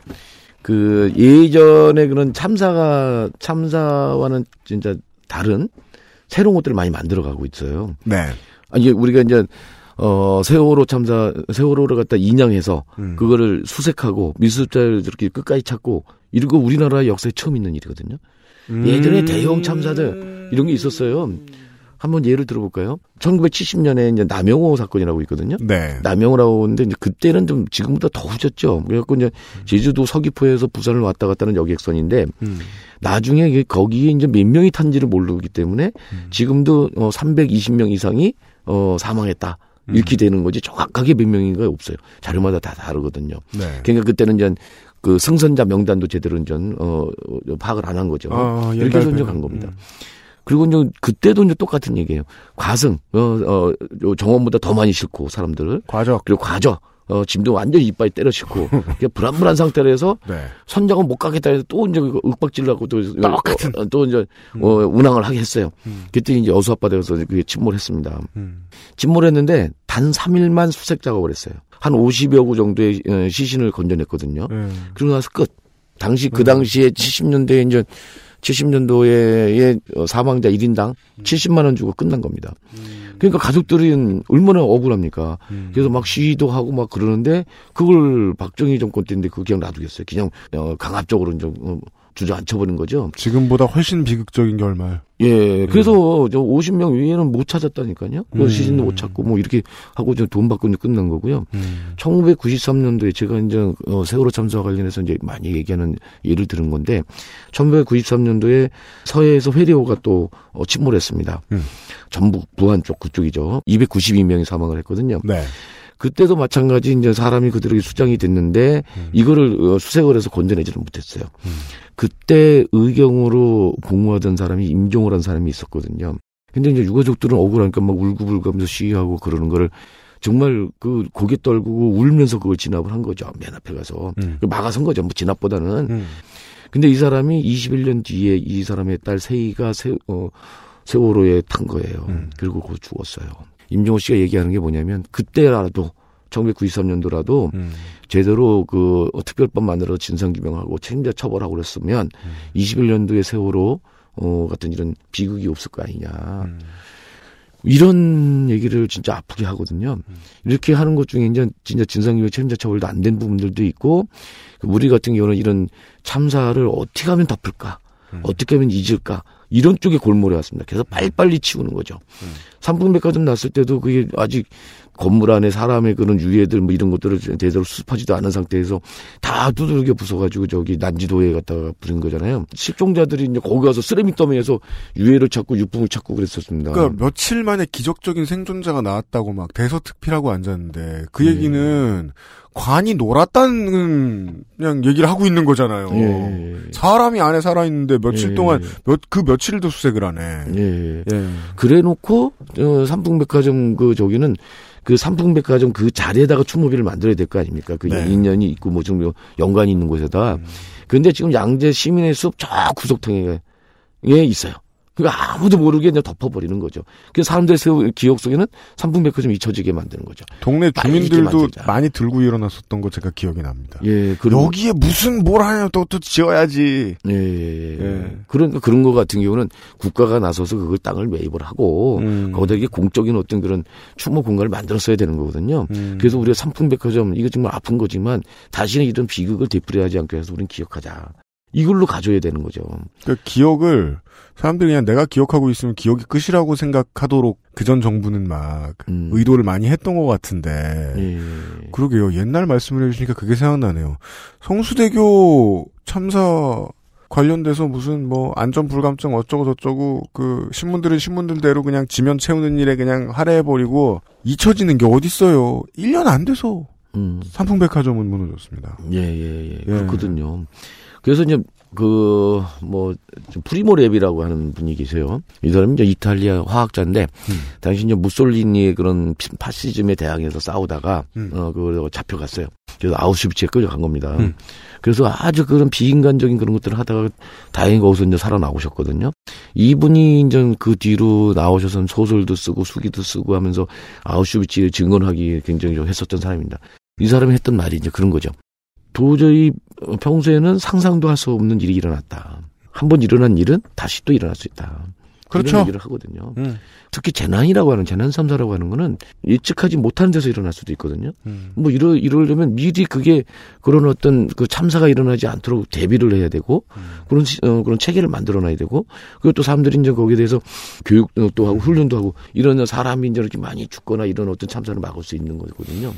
그 예전에 그런 참사가 참사와는 진짜 다른 새로운 것들을 많이 만들어가고 있어요. 네. 아 이제 우리가 이제 어 세월호 참사 세월호를 갖다 인양해서 음. 그거를 수색하고 미수자를 저렇게 끝까지 찾고 이거 우리나라 역사에 처음 있는 일이거든요. 음. 예전에 대형 참사들 이런 게 있었어요. 한번 예를 들어볼까요? 1970년에 이제 남영호 사건이라고 있거든요. 네. 남영호라고 하는데 이제 그때는 좀 지금보다 더 후졌죠. 그래갖고 이제 제주도 서귀포에서 부산을 왔다 갔다 하는 여객선인데 음. 나중에 거기에 이제 몇 명이 탄지를 모르기 때문에 음. 지금도 어 320명 이상이 어 사망했다. 음. 이렇게 되는 거지 정확하게 몇 명인가 없어요. 자료마다 다 다르거든요. 네. 그러니까 그때는 이제 그 승선자 명단도 제대로 이제 어 어, 파악을 안 한 거죠. 아, 이렇게 해서 이제 간. 겁니다. 그리고 이제 그때도 이제 똑같은 얘기예요. 과승, 어, 어, 요 정원보다 더 많이 싣고 사람들을. 과적. 그리고 과적. 어, 짐도 완전히 이빨 때려 싣고. 그냥 불안불안 상태로 해서 네. 선장은 못 가겠다 해서 또 이제 그 윽박질라고 또. 똑같은. 어, 또 이제, 어, 운항을 하게 했어요. 음. 그때 이제 여수 앞바다에서 그게 침몰했습니다. 음. 침몰했는데 단 3일만 수색 작업을 했어요. 한 50여 구 정도의 어, 시신을 건져냈거든요. 음. 그러고 나서 끝. 당시 그 당시에 70년대에 이제 70년도에 사망자 1인당 70만 원 주고 끝난 겁니다. 그러니까 가족들은 얼마나 억울합니까? 그래서 막 시위도 하고 막 그러는데 그걸 박정희 정권 때인데 그 그냥 놔두겠어요. 그냥 어, 강압적으로 좀 어, 주저앉혀버린 거죠. 지금보다 훨씬 비극적인 결말. 예, 그래서 저 50명 위에는 못 찾았다니까요. 그 음. 시신도 못 찾고 뭐 이렇게 하고 저돈 받고 이제 끝난 거고요. 음. 1993년도에 제가 이제 어, 세월호 참사와 관련해서 이제 많이 얘기하는 예를 들은 건데 1993년도에 서해에서 회리호가 또 어, 침몰했습니다. 음. 전북 부안 쪽 그쪽이죠. 292명이 사망을 했거든요. 네. 그때도 마찬가지 이제 사람이 그대로 수장이 됐는데 이거를 어, 수색을 해서 건져내지를 못했어요. 그때 의경으로 복무하던 사람이 임종호라는 사람이 있었거든요. 근데 이제 유가족들은 억울하니까 막 울고불고하면서 시위하고 그러는 거를 정말 그 고개 떨구고 울면서 그걸 진압을 한 거죠. 맨 앞에 가서 음. 막아선 거죠. 뭐 진압보다는. 근데 이 사람이 21년 뒤에 이 사람의 딸 세희가 세, 어, 세월호에 탄 거예요. 그리고 그 죽었어요. 임종호 씨가 얘기하는 게 뭐냐면 그때라도 1993년도라도 제대로 그 어, 특별법 만들어 진상규명하고 책임자 처벌하고 그랬으면 21년도에 세월호 어, 같은 이런 비극이 없을 거 아니냐. 이런 얘기를 진짜 아프게 하거든요. 이렇게 하는 것 중에 이제 진짜 진상규명 책임자 처벌도 안 된 부분들도 있고 그 우리 같은 경우는 이런 참사를 어떻게 하면 덮을까? 어떻게 하면 잊을까? 이런 쪽에 골몰해 왔습니다. 그래서 빨리빨리 치우는 거죠. 삼풍백화점 났을 때도 그게 아직 건물 안에 사람의 그런 유해들 뭐 이런 것들을 제대로 수습하지도 않은 상태에서 다 두들겨 부숴가지고 저기 난지도에 갖다가 부린 거잖아요. 실종자들이 이제 거기 가서 쓰레미 더미에서 유해를 찾고 유품을 찾고 그랬었습니다. 그러니까 며칠 만에 기적적인 생존자가 나왔다고 막 대서특필하고 앉았는데 그 네. 얘기는 관이 놀았다는 그냥 얘기를 하고 있는 거잖아요. 예. 사람이 안에 살아 있는데 며칠 예. 동안 몇, 그 며칠도 수색을 하네. 예. 그래 놓고, 어, 삼풍백화점 그 저기는 그 삼풍백화점 그 자리에다가 추모비를 만들어야 될 거 아닙니까? 그 네. 인연이 있고 뭐 좀 연관이 있는 곳에다. 근데 지금 양재 시민의 숲 저 구석탱이에 있어요. 그 아무도 모르게 그냥 덮어버리는 거죠. 그 사람들의 세- 기억 속에는 삼풍백화점 잊혀지게 만드는 거죠. 동네 주민들도. 많이 들고 일어났었던 거 제가 기억이 납니다. 예, 여기에 무슨 뭘 하냐 또, 또 지어야지. 예, 예, 예. 그런 그런 거 같은 경우는 국가가 나서서 그걸 땅을 매입을 하고 음. 거기다 이게 공적인 어떤 그런 추모 공간을 만들었어야 되는 거거든요. 음. 그래서 우리가 삼풍백화점 이거 정말 아픈 거지만 다시는 이런 비극을 되풀이하지 않기 위해서 우리는 기억하자. 이걸로 가져야 되는 거죠. 그 기억을 사람들이 그냥 내가 기억하고 있으면 기억이 끝이라고 생각하도록 그전 정부는 막 음. 의도를 많이 했던 것 같은데 예. 그러게요 옛날 말씀을 해주시니까 그게 생각나네요 성수대교 참사 관련돼서 무슨 뭐 안전 불감증 어쩌고 저쩌고 그 신문들은 신문들대로 그냥 지면 채우는 일에 그냥 할애해버리고 잊혀지는 게 어딨어요 1년 안 돼서 음. 삼풍백화점은 무너졌습니다 예, 예, 예. 그렇거든요. 그래서 이제 그, 뭐, 프리모 레비라고 하는 분이 계세요. 이 사람이 이제 이탈리아 화학자인데, 당시 이제 무솔리니의 그런 피- 파시즘에 대항해서 싸우다가, 음. 어, 그 잡혀갔어요. 그래서 아우슈비츠에 끌려간 겁니다. 음. 그래서 아주 그런 비인간적인 그런 것들을 하다가 다행히 거기서 이제 살아나오셨거든요. 이분이 이제 그 뒤로 나오셔서 소설도 쓰고 수기도 쓰고 하면서 아우슈비츠를 증언하기 굉장히 좀 했었던 사람입니다. 이 사람이 했던 말이 이제 그런 거죠. 도저히 평소에는 상상도 할 수 없는 일이 일어났다. 한 번 일어난 일은 다시 또 일어날 수 있다. 그렇죠. 이런 얘기를 하거든요. 음. 특히 재난이라고 하는 재난 삼사라고 하는 거는 예측하지 못하는 데서 일어날 수도 있거든요. 음. 뭐 이러 이러려면 미리 그게 그런 어떤 그 참사가 일어나지 않도록 대비를 해야 되고 그런 시- 어, 그런 체계를 만들어놔야 되고 그리고 또 사람들이 이제 거기에 대해서 교육도 하고 훈련도 하고 이런 사람이 이제 이렇게 많이 죽거나 이런 어떤 참사를 막을 수 있는 거거든요.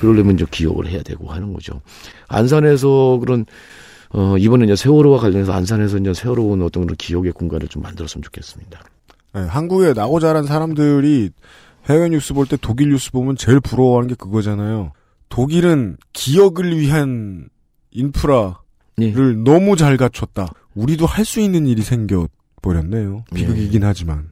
그러려면 이제 기억을 해야 되고 하는 거죠. 안산에서 그런 어 이번에 이제 세월호와 관련해서 안산에서 이제 세월호 온 어떤 그런 기억의 공간을 좀 만들었으면 좋겠습니다. 네, 한국에 나고 자란 사람들이 해외 뉴스 볼 때 독일 뉴스 보면 제일 부러워하는 게 그거잖아요. 독일은 기억을 위한 인프라를 예. 너무 잘 갖췄다. 우리도 할 수 있는 일이 생겨 버렸네요. 비극이긴 하지만.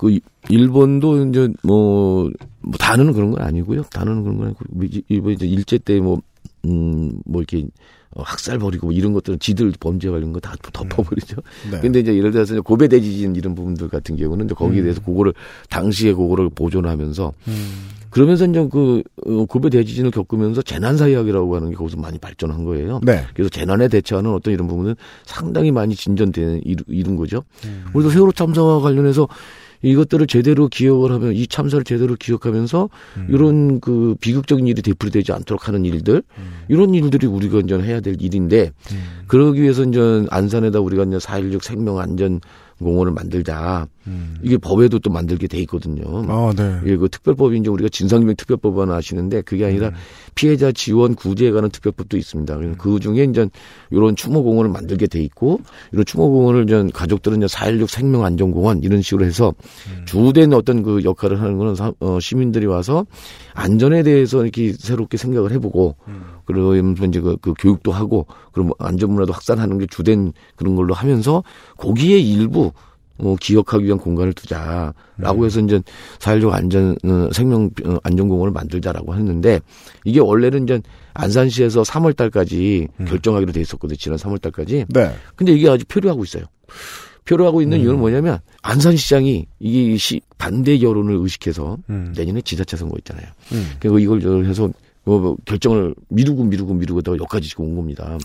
그 이- 일본도 이제 뭐, 뭐 다는 그런 건 아니고요. 다는 그런 건 아니고 뭐 이- 이번 이제 일제 때뭐 음, 뭐 이렇게 어, 학살 벌이고 뭐 이런 것들은 지들 범죄 관련 거 다 덮어버리죠. 네. 근데 이제 예를 들어서 고베 대지진 이런 부분들 같은 경우는 이제 거기에 음. 대해서 그거를 당시에 그거를 보존하면서 음. 그러면서 이제 그 어, 고베 대지진을 겪으면서 재난 사회학이라고 하는 게 거기서 많이 발전한 거예요. 네. 그래서 재난에 대처하는 어떤 이런 부분은 상당히 많이 이루, 이룬 거죠. 음. 우리도 세월호 참사와 관련해서 이것들을 제대로 기억을 하면 이 참사를 제대로 기억하면서 음. 이런 그 비극적인 일이 되풀이되지 않도록 하는 일들 음. 이런 일들이 우리가 이제 해야 될 일인데 음. 그러기 위해서 이제 안산에다 우리가 이제 4.16 생명 안전 공원을 만들자. 음. 이게 법에도 또 만들게 돼 있거든요. 아, 네. 이게 그 특별법이 이제 우리가 진상규명 특별법을 아시는데 그게 아니라 음. 피해자 지원 구제에 관한 특별법도 있습니다. 음. 그 중에 이제 이런 추모 공원을 만들게 돼 있고 이런 추모 공원을 이제 가족들은 이제 4.16 생명 안전 공원 이런 식으로 해서 음. 주된 어떤 그 역할을 하는 거는 어, 시민들이 와서 안전에 대해서 이렇게 새롭게 생각을 해보고 음. 그러면서 이제 그, 그 교육도 하고 그럼 안전 문화도 확산하는 게 주된 그런 걸로 하면서 거기에 일부 어, 기억하기 위한 공간을 두자라고 음. 해서 이제 사회적 안전 어, 생명 어, 안전 공원을 만들자라고 했는데 이게 원래는 이제 안산시에서 3월 달까지 음. 결정하기로 돼 있었거든요. 지난 3월 달까지. 네. 근데 이게 아직 표류하고 있어요. 표류하고 있는 음. 이유는 뭐냐면 안산시장이 이게 시 반대 여론을 의식해서 음. 내년에 지자체 선거 있잖아요. 음. 그리고 이걸 해서 뭐, 뭐 결정을 미루고 미루고 미루고 여기까지 지금 온 겁니다.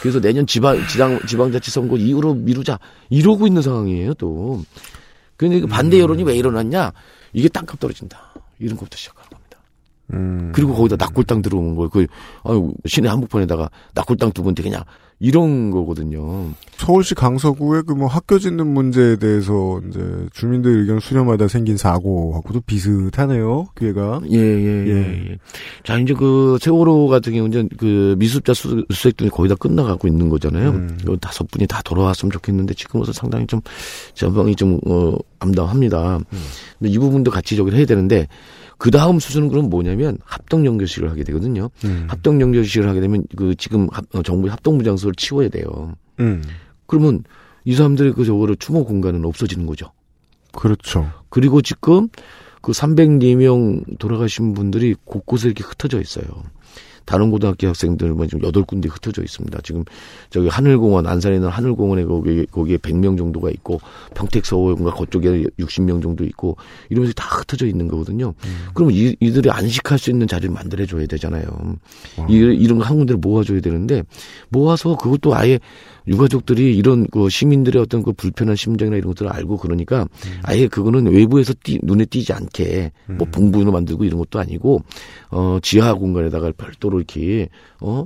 그래서 내년 지방 지방 지방자치 선거 이후로 미루자 이러고 있는 상황이에요 또. 근데 그 반대 음. 여론이 왜 일어났냐? 이게 땅값 떨어진다. 이런 것부터 시작하는 겁니다. 음. 그리고 거기다 낙골 땅 들어오는 거, 그, 아유, 시내 한복판에다가 낙골 땅두 군데 그냥 이런 거거든요. 서울시 강서구의 그 뭐 학교 짓는 문제에 대해서 이제 주민들 의견 수렴하다 생긴 사고하고도 비슷하네요. 기회가. 예, 예, 예, 예. 예. 자, 이제 그 세월호 같은 경우는 그 미수습자 수색 등이 거의 다 끝나가고 있는 거잖아요. 음. 요 다섯 분이 다 돌아왔으면 좋겠는데 지금으로서 상당히 좀 전방이 좀, 어, 암담합니다. 음. 근데 이 부분도 같이 저기를 해야 되는데 그 다음 수준은 그럼 뭐냐면 합동 연결식을 하게 되거든요. 음. 합동 연결식을 하게 되면 그 지금 합, 어, 정부 합동부 장소를 치워야 돼요. 음. 그러면 이 사람들의 그 저거를 추모 공간은 없어지는 거죠. 그렇죠. 그리고 지금 그 304명 돌아가신 분들이 곳곳에 이렇게 흩어져 있어요. 다른 고등학교 학생들 뭐 지금 여덟 군데 흩어져 있습니다. 지금 저기 하늘공원 안산에 있는 하늘공원에 거기 거기에 100명 정도가 있고 평택 서울과 그쪽에 60명 정도 있고 이러면서 다 흩어져 있는 거거든요. 음. 그러면 이, 이들이 안식할 수 있는 자리를 만들어 줘야 되잖아요. 이, 이런 거 한 군데를 모아줘야 되는데 모아서 그것도 아예 유가족들이 이런 그 시민들의 어떤 그 불편한 심정이나 이런 것들을 알고 그러니까 음. 아예 그거는 외부에서 띄, 눈에 띄지 않게 뭐 음. 봉부로 만들고 이런 것도 아니고 어 지하 공간에다가 별도로 이렇게 어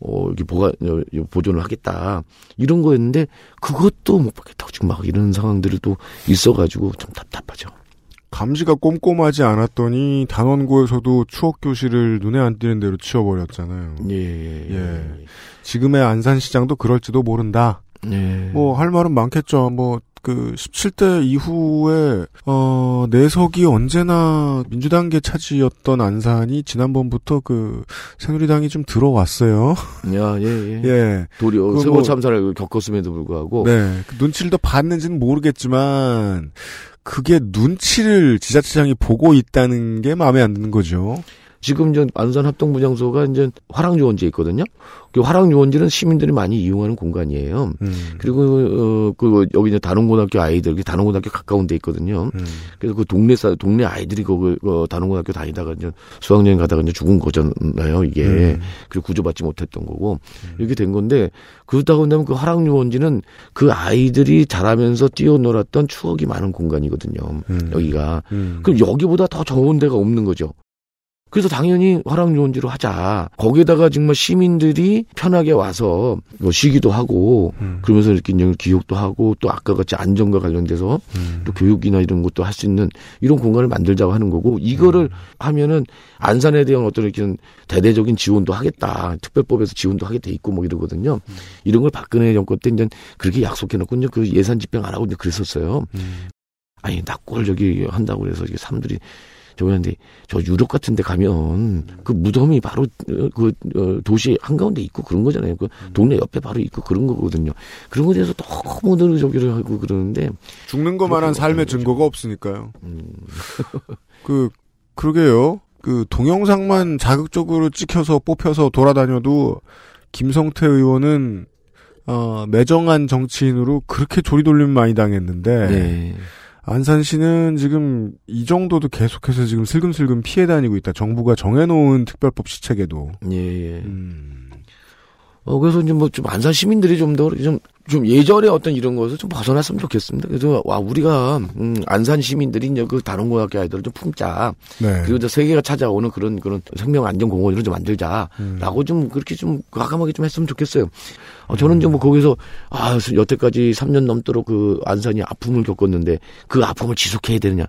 어, 이렇게 보가, 어, 보존을 하겠다. 이런 거였는데, 그것도 못 받겠다고 지금 막 이런 상황들이 또 있어가지고 좀 답답하죠. 감시가 꼼꼼하지 않았더니 단원고에서도 추억 교실을 눈에 안 띄는 대로 치워버렸잖아요. 예, 예. 예. 지금의 안산시장도 그럴지도 모른다. 예. 뭐할 말은 많겠죠. 뭐 그 17대 이후에 어 내석이 언제나 민주당계 차지였던 안산이 지난번부터 그 새누리당이 좀 들어왔어요. 야, 예, 예. 예. 도리어 그 세월 뭐, 참사를 겪었음에도 불구하고 네. 그 눈치를 더 봤는지는 모르겠지만 그게 눈치를 지자체장이 보고 있다는 게 마음에 안 드는 거죠. 지금 이제 안산 합동부장소가 이제 화랑유원지에 있거든요. 그 화랑유원지는 시민들이 많이 이용하는 공간이에요. 음. 그리고 어, 그 여기 이제 단원고등학교 아이들, 단원고등학교 가까운 데 있거든요. 음. 그래서 그 동네 사 동네 아이들이 거기 어, 단원고등학교 다니다가 이제 수학여행 가다가 이제 죽은 거잖아요. 이게 음. 그리고 구조받지 못했던 거고 음. 이렇게 된 건데 그렇다고 한다면 그 화랑유원지는 그 아이들이 자라면서 뛰어놀았던 추억이 많은 공간이거든요. 음. 여기가 음. 그럼 여기보다 더 좋은 데가 없는 거죠. 그래서 당연히 화랑유원지로 하자. 거기에다가 정말 시민들이 편하게 와서 뭐 쉬기도 하고 음. 그러면서 이렇게 기억도 하고 또 아까 같이 안전과 관련돼서 음. 또 교육이나 이런 것도 할 수 있는 이런 공간을 만들자고 하는 거고 이거를 음. 하면은 안산에 대한 어떤 이렇게 대대적인 지원도 하겠다. 특별법에서 지원도 하게 돼 있고 뭐 이러거든요. 음. 이런 걸 박근혜 정권 때 이제 그렇게 약속해 놓고 이제 그 예산 집행 안 하고 이제 그랬었어요. 음. 아니 낙골 저기 한다고 그래서 이게 사람들이 저기한데 저 유럽 같은 데 가면 그 무덤이 바로 그 어, 도시 한가운데 있고 그런 거잖아요. 그 동네 옆에 바로 있고 그런 거거든요. 그런 거에 대해서 너무들 저기를 하고 그러는데 죽는 것만한 삶의 증거가 없으니까요. 음. 그 그러게요. 그 동영상만 자극적으로 찍혀서 뽑혀서 돌아다녀도 김성태 의원은 어, 매정한 정치인으로 그렇게 조리돌림 많이 당했는데 네. 안산시는 지금 이 정도도 계속해서 지금 슬금슬금 피해 다니고 있다. 정부가 정해놓은 특별법 시책에도. 예, 예. 음. 어, 그래서 이제 뭐 좀 안산 시민들이 좀 더 좀, 좀 예전에 어떤 이런 것을 좀 벗어났으면 좋겠습니다. 그래서 와, 우리가, 음, 안산 시민들이 이제 그 다른 고등학교 아이들을 좀 품자. 네. 그리고 이제 세계가 찾아오는 그런, 그런 생명 안전 공원을 좀 만들자. 음. 라고 좀 그렇게 좀 과감하게 좀 했으면 좋겠어요. 어, 저는 좀뭐 거기서, 아, 여태까지 3년 넘도록 그 안산이 아픔을 겪었는데 그 아픔을 지속해야 되느냐.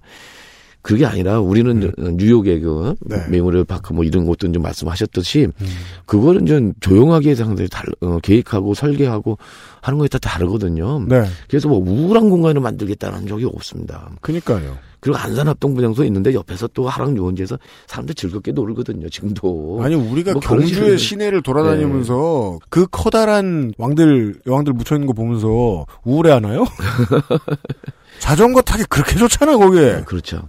그게 아니라 우리는 뉴욕의 그 네. Memorial Park 뭐 이런 것도 좀 말씀하셨듯이 음. 그거는 좀 조용하게 상당히 달, 어, 계획하고 설계하고 하는 거에 다 다르거든요. 네. 그래서 뭐 우울한 공간을 만들겠다는 적이 없습니다. 그니까요. 그리고 안산합동분향소 있는데 옆에서 또 하랑 유원지에서 사람들 즐겁게 놀거든요. 지금도. 아니 우리가 뭐 경주의 시내를 돌아다니면서 그 커다란 왕들 여왕들 묻혀 있는 거 보면서 우울해하나요? 자전거 타기 그렇게 좋잖아 거기에. 그렇죠.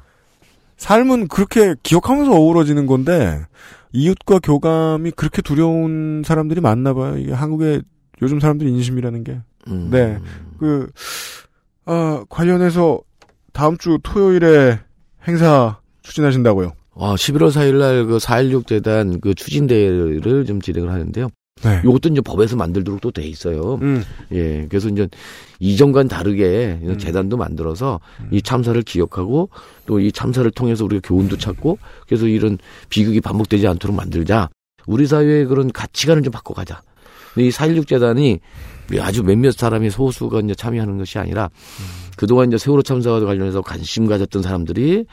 삶은 그렇게 기억하면서 어우러지는 건데 이웃과 교감이 그렇게 두려운 사람들이 많나 봐요. 이게 한국의 요즘 사람들 인심이라는 게. 음. 네. 그, 아, 관련해서 다음 주 토요일에 행사 추진하신다고요. 아, 11월 4일 날 그 4.16 재단 그 추진대회를 좀 진행을 하는데요. 네. 요것도 이제 법에서 만들도록 또 돼 있어요. 음. 예. 그래서 이제 이전과는 다르게 이런 재단도 만들어서 음. 이 참사를 기억하고 또 이 참사를 통해서 우리가 교훈도 찾고 그래서 이런 비극이 반복되지 않도록 만들자. 우리 사회의 그런 가치관을 좀 바꿔가자. 근데 이4.16 재단이 아주 몇몇 사람이 소수가 이제 참여하는 것이 아니라 그동안 이제 세월호 참사와 관련해서 관심 가졌던 사람들이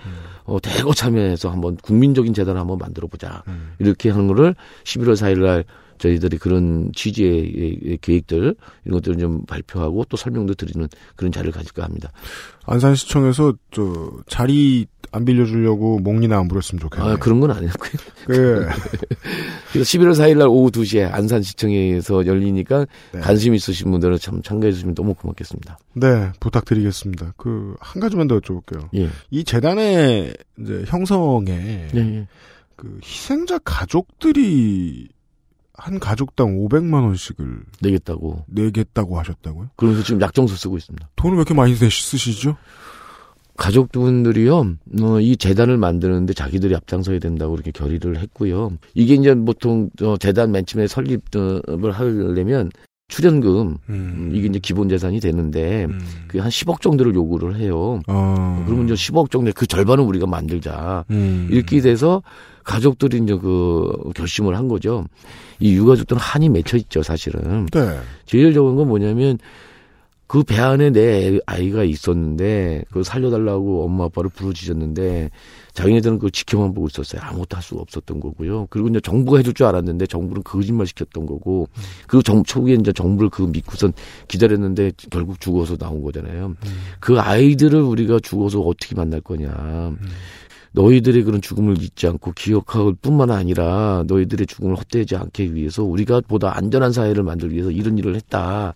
어, 대거 참여해서 한번 국민적인 재단을 한번 만들어 보자. 이렇게 하는 거를 11월 4일 날 저희들이 그런 취지의 계획들 이런 것들을 좀 발표하고 또 설명도 드리는 그런 자리를 가질까 합니다. 안산시청에서 저 자리 안 빌려주려고 목리나 안 부렸으면 좋겠네요. 아, 그런 건 아니었고요. 그 그래서 11월 4일 날 오후 2시에 안산시청에서 열리니까 네. 관심 있으신 분들은 참 참가해 주시면 너무 고맙겠습니다. 네, 부탁드리겠습니다. 그, 한 가지만 더 여쭤볼게요. 예. 이 재단의 이제 형성에, 예. 그, 희생자 가족들이 한 가족당 500만 원씩을 내겠다고. 내겠다고 하셨다고요? 그러면서 지금 약정서 쓰고 있습니다. 돈을 왜 이렇게 많이 쓰- 쓰시죠? 가족분들이요, 어, 이 재단을 만드는데 자기들이 앞장서야 된다고 이렇게 결의를 했고요. 이게 이제 보통, 어, 재단 맨 처음에 설립을 하려면 출연금, 음, 이게 이제 기본 재산이 되는데, 그게 한 10억 정도를 요구를 해요. 어. 그러면 이제 10억 정도, 그 절반은 우리가 만들자. 음. 이렇게 돼서 가족들이 이제 그 결심을 한 거죠. 이 유가족들은 한이 맺혀 있죠, 사실은. 네. 제일 적은 건 뭐냐면 그 배 안에 내 애- 아이가 있었는데 그걸 살려달라고 엄마 아빠를 부르짖었는데 자기네들은 그걸 지켜만 보고 있었어요. 아무것도 할 수가 없었던 거고요. 그리고 이제 정부가 해줄 줄 알았는데 정부는 거짓말 시켰던 거고 그리고 정, 초기에 이제 정부를 그 믿고선 기다렸는데 결국 죽어서 나온 거잖아요. 그 아이들을 우리가 죽어서 어떻게 만날 거냐. 너희들의 그런 죽음을 잊지 않고 기억할 뿐만 아니라 너희들의 죽음을 헛되지 않게 위해서 우리가 보다 안전한 사회를 만들기 위해서 이런 일을 했다.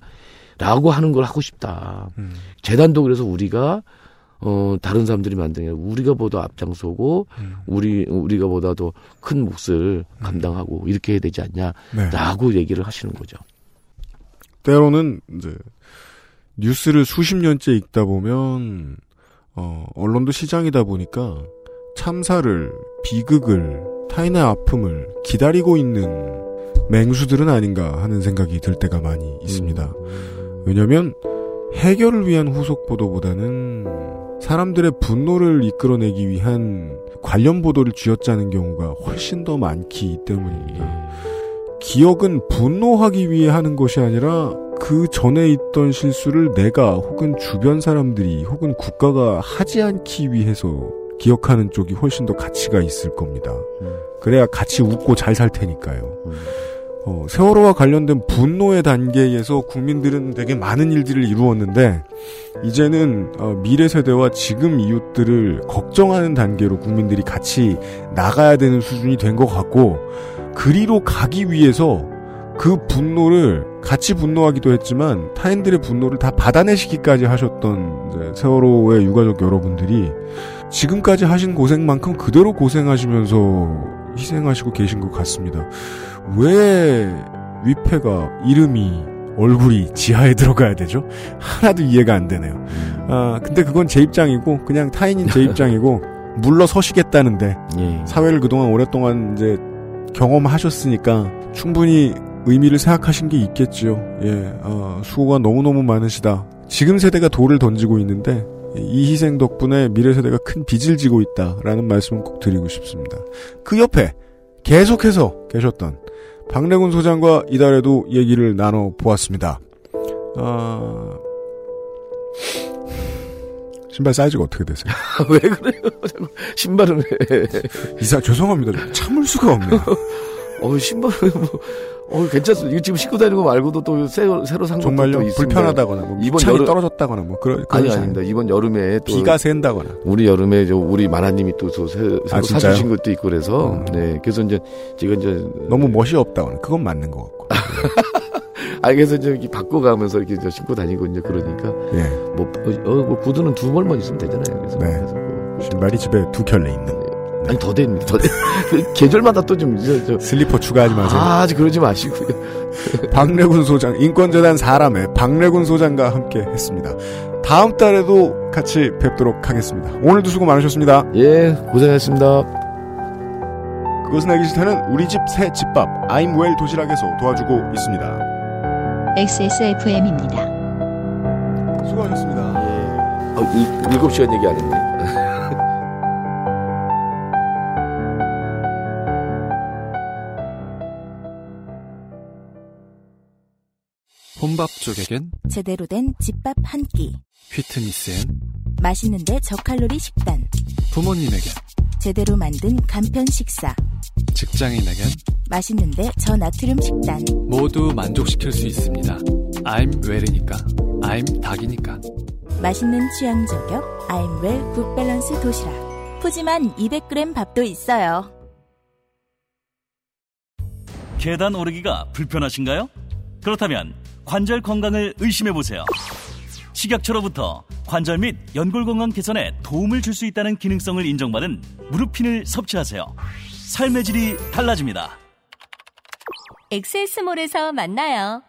라고 하는 걸 하고 싶다. 재단도 그래서 우리가 어 다른 사람들이 만든 게 우리가 보다 앞장서고 우리 우리가 보다 더 큰 몫을 감당하고 이렇게 해야 되지 네. 않냐라고 얘기를 하시는 거죠. 때로는 이제 뉴스를 수십 년째 읽다 보면 어, 언론도 시장이다 보니까 참사를 비극을 타인의 아픔을 기다리고 있는 맹수들은 아닌가 하는 생각이 들 때가 많이 있습니다. 왜냐하면 해결을 위한 후속 보도보다는 사람들의 분노를 이끌어내기 위한 관련 보도를 쥐어짜는 경우가 훨씬 더 많기 때문입니다. 기억은 분노하기 위해 하는 것이 아니라 그 전에 있던 실수를 내가 혹은 주변 사람들이 혹은 국가가 하지 않기 위해서 기억하는 쪽이 훨씬 더 가치가 있을 겁니다. 그래야 같이 웃고 잘 살 테니까요. 어, 세월호와 관련된 분노의 단계에서 국민들은 되게 많은 일들을 이루었는데 이제는 어, 미래 세대와 지금 이웃들을 걱정하는 단계로 국민들이 같이 나가야 되는 수준이 된 것 같고 그리로 가기 위해서 그 분노를 같이 분노하기도 했지만 타인들의 분노를 다 받아내시기까지 하셨던 세월호의 유가족 여러분들이 지금까지 하신 고생만큼 그대로 고생하시면서 희생하시고 계신 것 같습니다. 왜 위패가 이름이 얼굴이 지하에 들어가야 되죠? 하나도 이해가 안 되네요. 아, 근데 그건 제 입장이고, 그냥 타인인 제 입장이고, 물러서시겠다는데, 예. 사회를 그동안 오랫동안 이제 경험하셨으니까, 충분히 의미를 생각하신 게 있겠지요. 예, 어, 수고가 너무너무 많으시다. 지금 세대가 돌을 던지고 있는데 이 희생 덕분에 미래 세대가 큰 빚을 지고 있다라는 말씀을 꼭 드리고 싶습니다. 그 옆에 계속해서 계셨던 박래군 소장과 이달에도 얘기를 나눠 보았습니다. 어... 신발 사이즈가 어떻게 되세요? 왜 그래요? 신발은 왜? 이사 죄송합니다. 참을 수가 없네요. 어 신발은 뭐, 어 괜찮습니다. 이거 지금 신고 다니는 거 말고도 또 새로 새로 산 것도 정말요? 있습니다. 불편하다거나 뭐 이번 여름 떨어졌다거나 뭐 그런 아니 아닙니다. 이번 여름에 또 비가 샌다거나 우리 여름에 저 우리 마나님이 또 새, 새로 아, 사주신 것도 있고 그래서 음. 네 그래서 이제 제가 이제 너무 멋이 없다거나 그건 맞는 것 같고. 아 그래서 이제 이렇게 바꿔가면서 이렇게 저 신고 다니고 이제 그러니까 예. 뭐, 어, 뭐 구두는 두 벌만 있으면 되잖아요. 그래서, 네. 그래서 뭐, 신발이 집에 두 켤레 있는. 아니 더 됩니다. 더 돼. 그 계절마다 또 좀 슬리퍼 추가하지 마세요. 아, 아직 그러지 마시고요. 박래군 소장 인권재단 사람의 박래군 소장과 함께 했습니다. 다음 달에도 같이 뵙도록 하겠습니다. 오늘도 수고 많으셨습니다. 예, 고생하셨습니다. 그것은 알기 싫다는 우리 집 새 집밥 아임웰 도시락에서 도와주고 있습니다. XSFM입니다. 수고하셨습니다. 예. 어, 일, 7시간 얘기 안 했네. 혼밥 쪽에겐 제대로 된 집밥 한 끼. 휘트니스엔 맛있는데 저칼로리 식단. 부모님에겐 제대로 만든 간편 식사. 직장인에겐 맛있는데 저나트륨 식단. 모두 만족시킬 수 있습니다. I'm 웰이니까. I'm 닭이니까. 맛있는 취향 저격 I'm 웰 굿밸런스 도시락. 푸짐한 200g 밥도 있어요. 계단 오르기가 불편하신가요? 그렇다면 관절 건강을 의심해 보세요. 식약처로부터 관절 및 연골 건강 개선에 도움을 줄 수 있다는 기능성을 인정받은 무릎핀을 섭취하세요. 삶의 질이 달라집니다. 엑세스몰에서 만나요.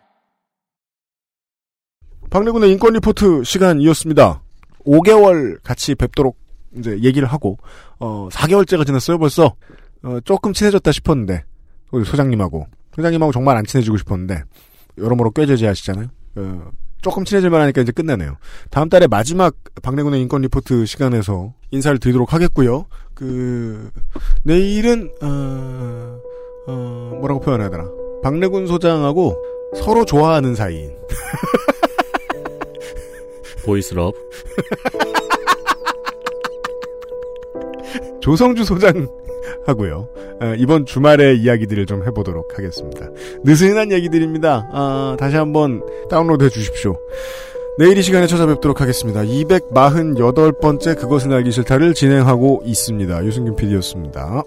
박래군의 인권 리포트 시간이었습니다. 5개월 같이 뵙도록 이제 얘기를 하고 어 4개월째가 지났어요 벌써 어, 조금 친해졌다 싶었는데 우리 소장님하고 소장님하고 정말 안 친해지고 싶었는데 여러모로 꽤 제지하시잖아요. 어, 조금 친해질 만 하니까 이제 끝내네요. 다음 달에 마지막 박래군의 인권 리포트 시간에서 인사를 드리도록 하겠고요. 그 내일은 어, 어, 뭐라고 표현해야 되나? 박래군 소장하고 서로 좋아하는 사이인 보이스럽 조성주 소장 하고요. 어, 이번 주말에 이야기들을 좀 해보도록 하겠습니다. 느슨한 얘기들입니다. 아, 다시 한번 다운로드 해주십시오. 내일 이 시간에 찾아뵙도록 하겠습니다. 248번째 그것은 알기 싫다를 진행하고 있습니다. 유승균 PD였습니다.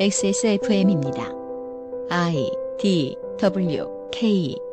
XSFM입니다. I D W K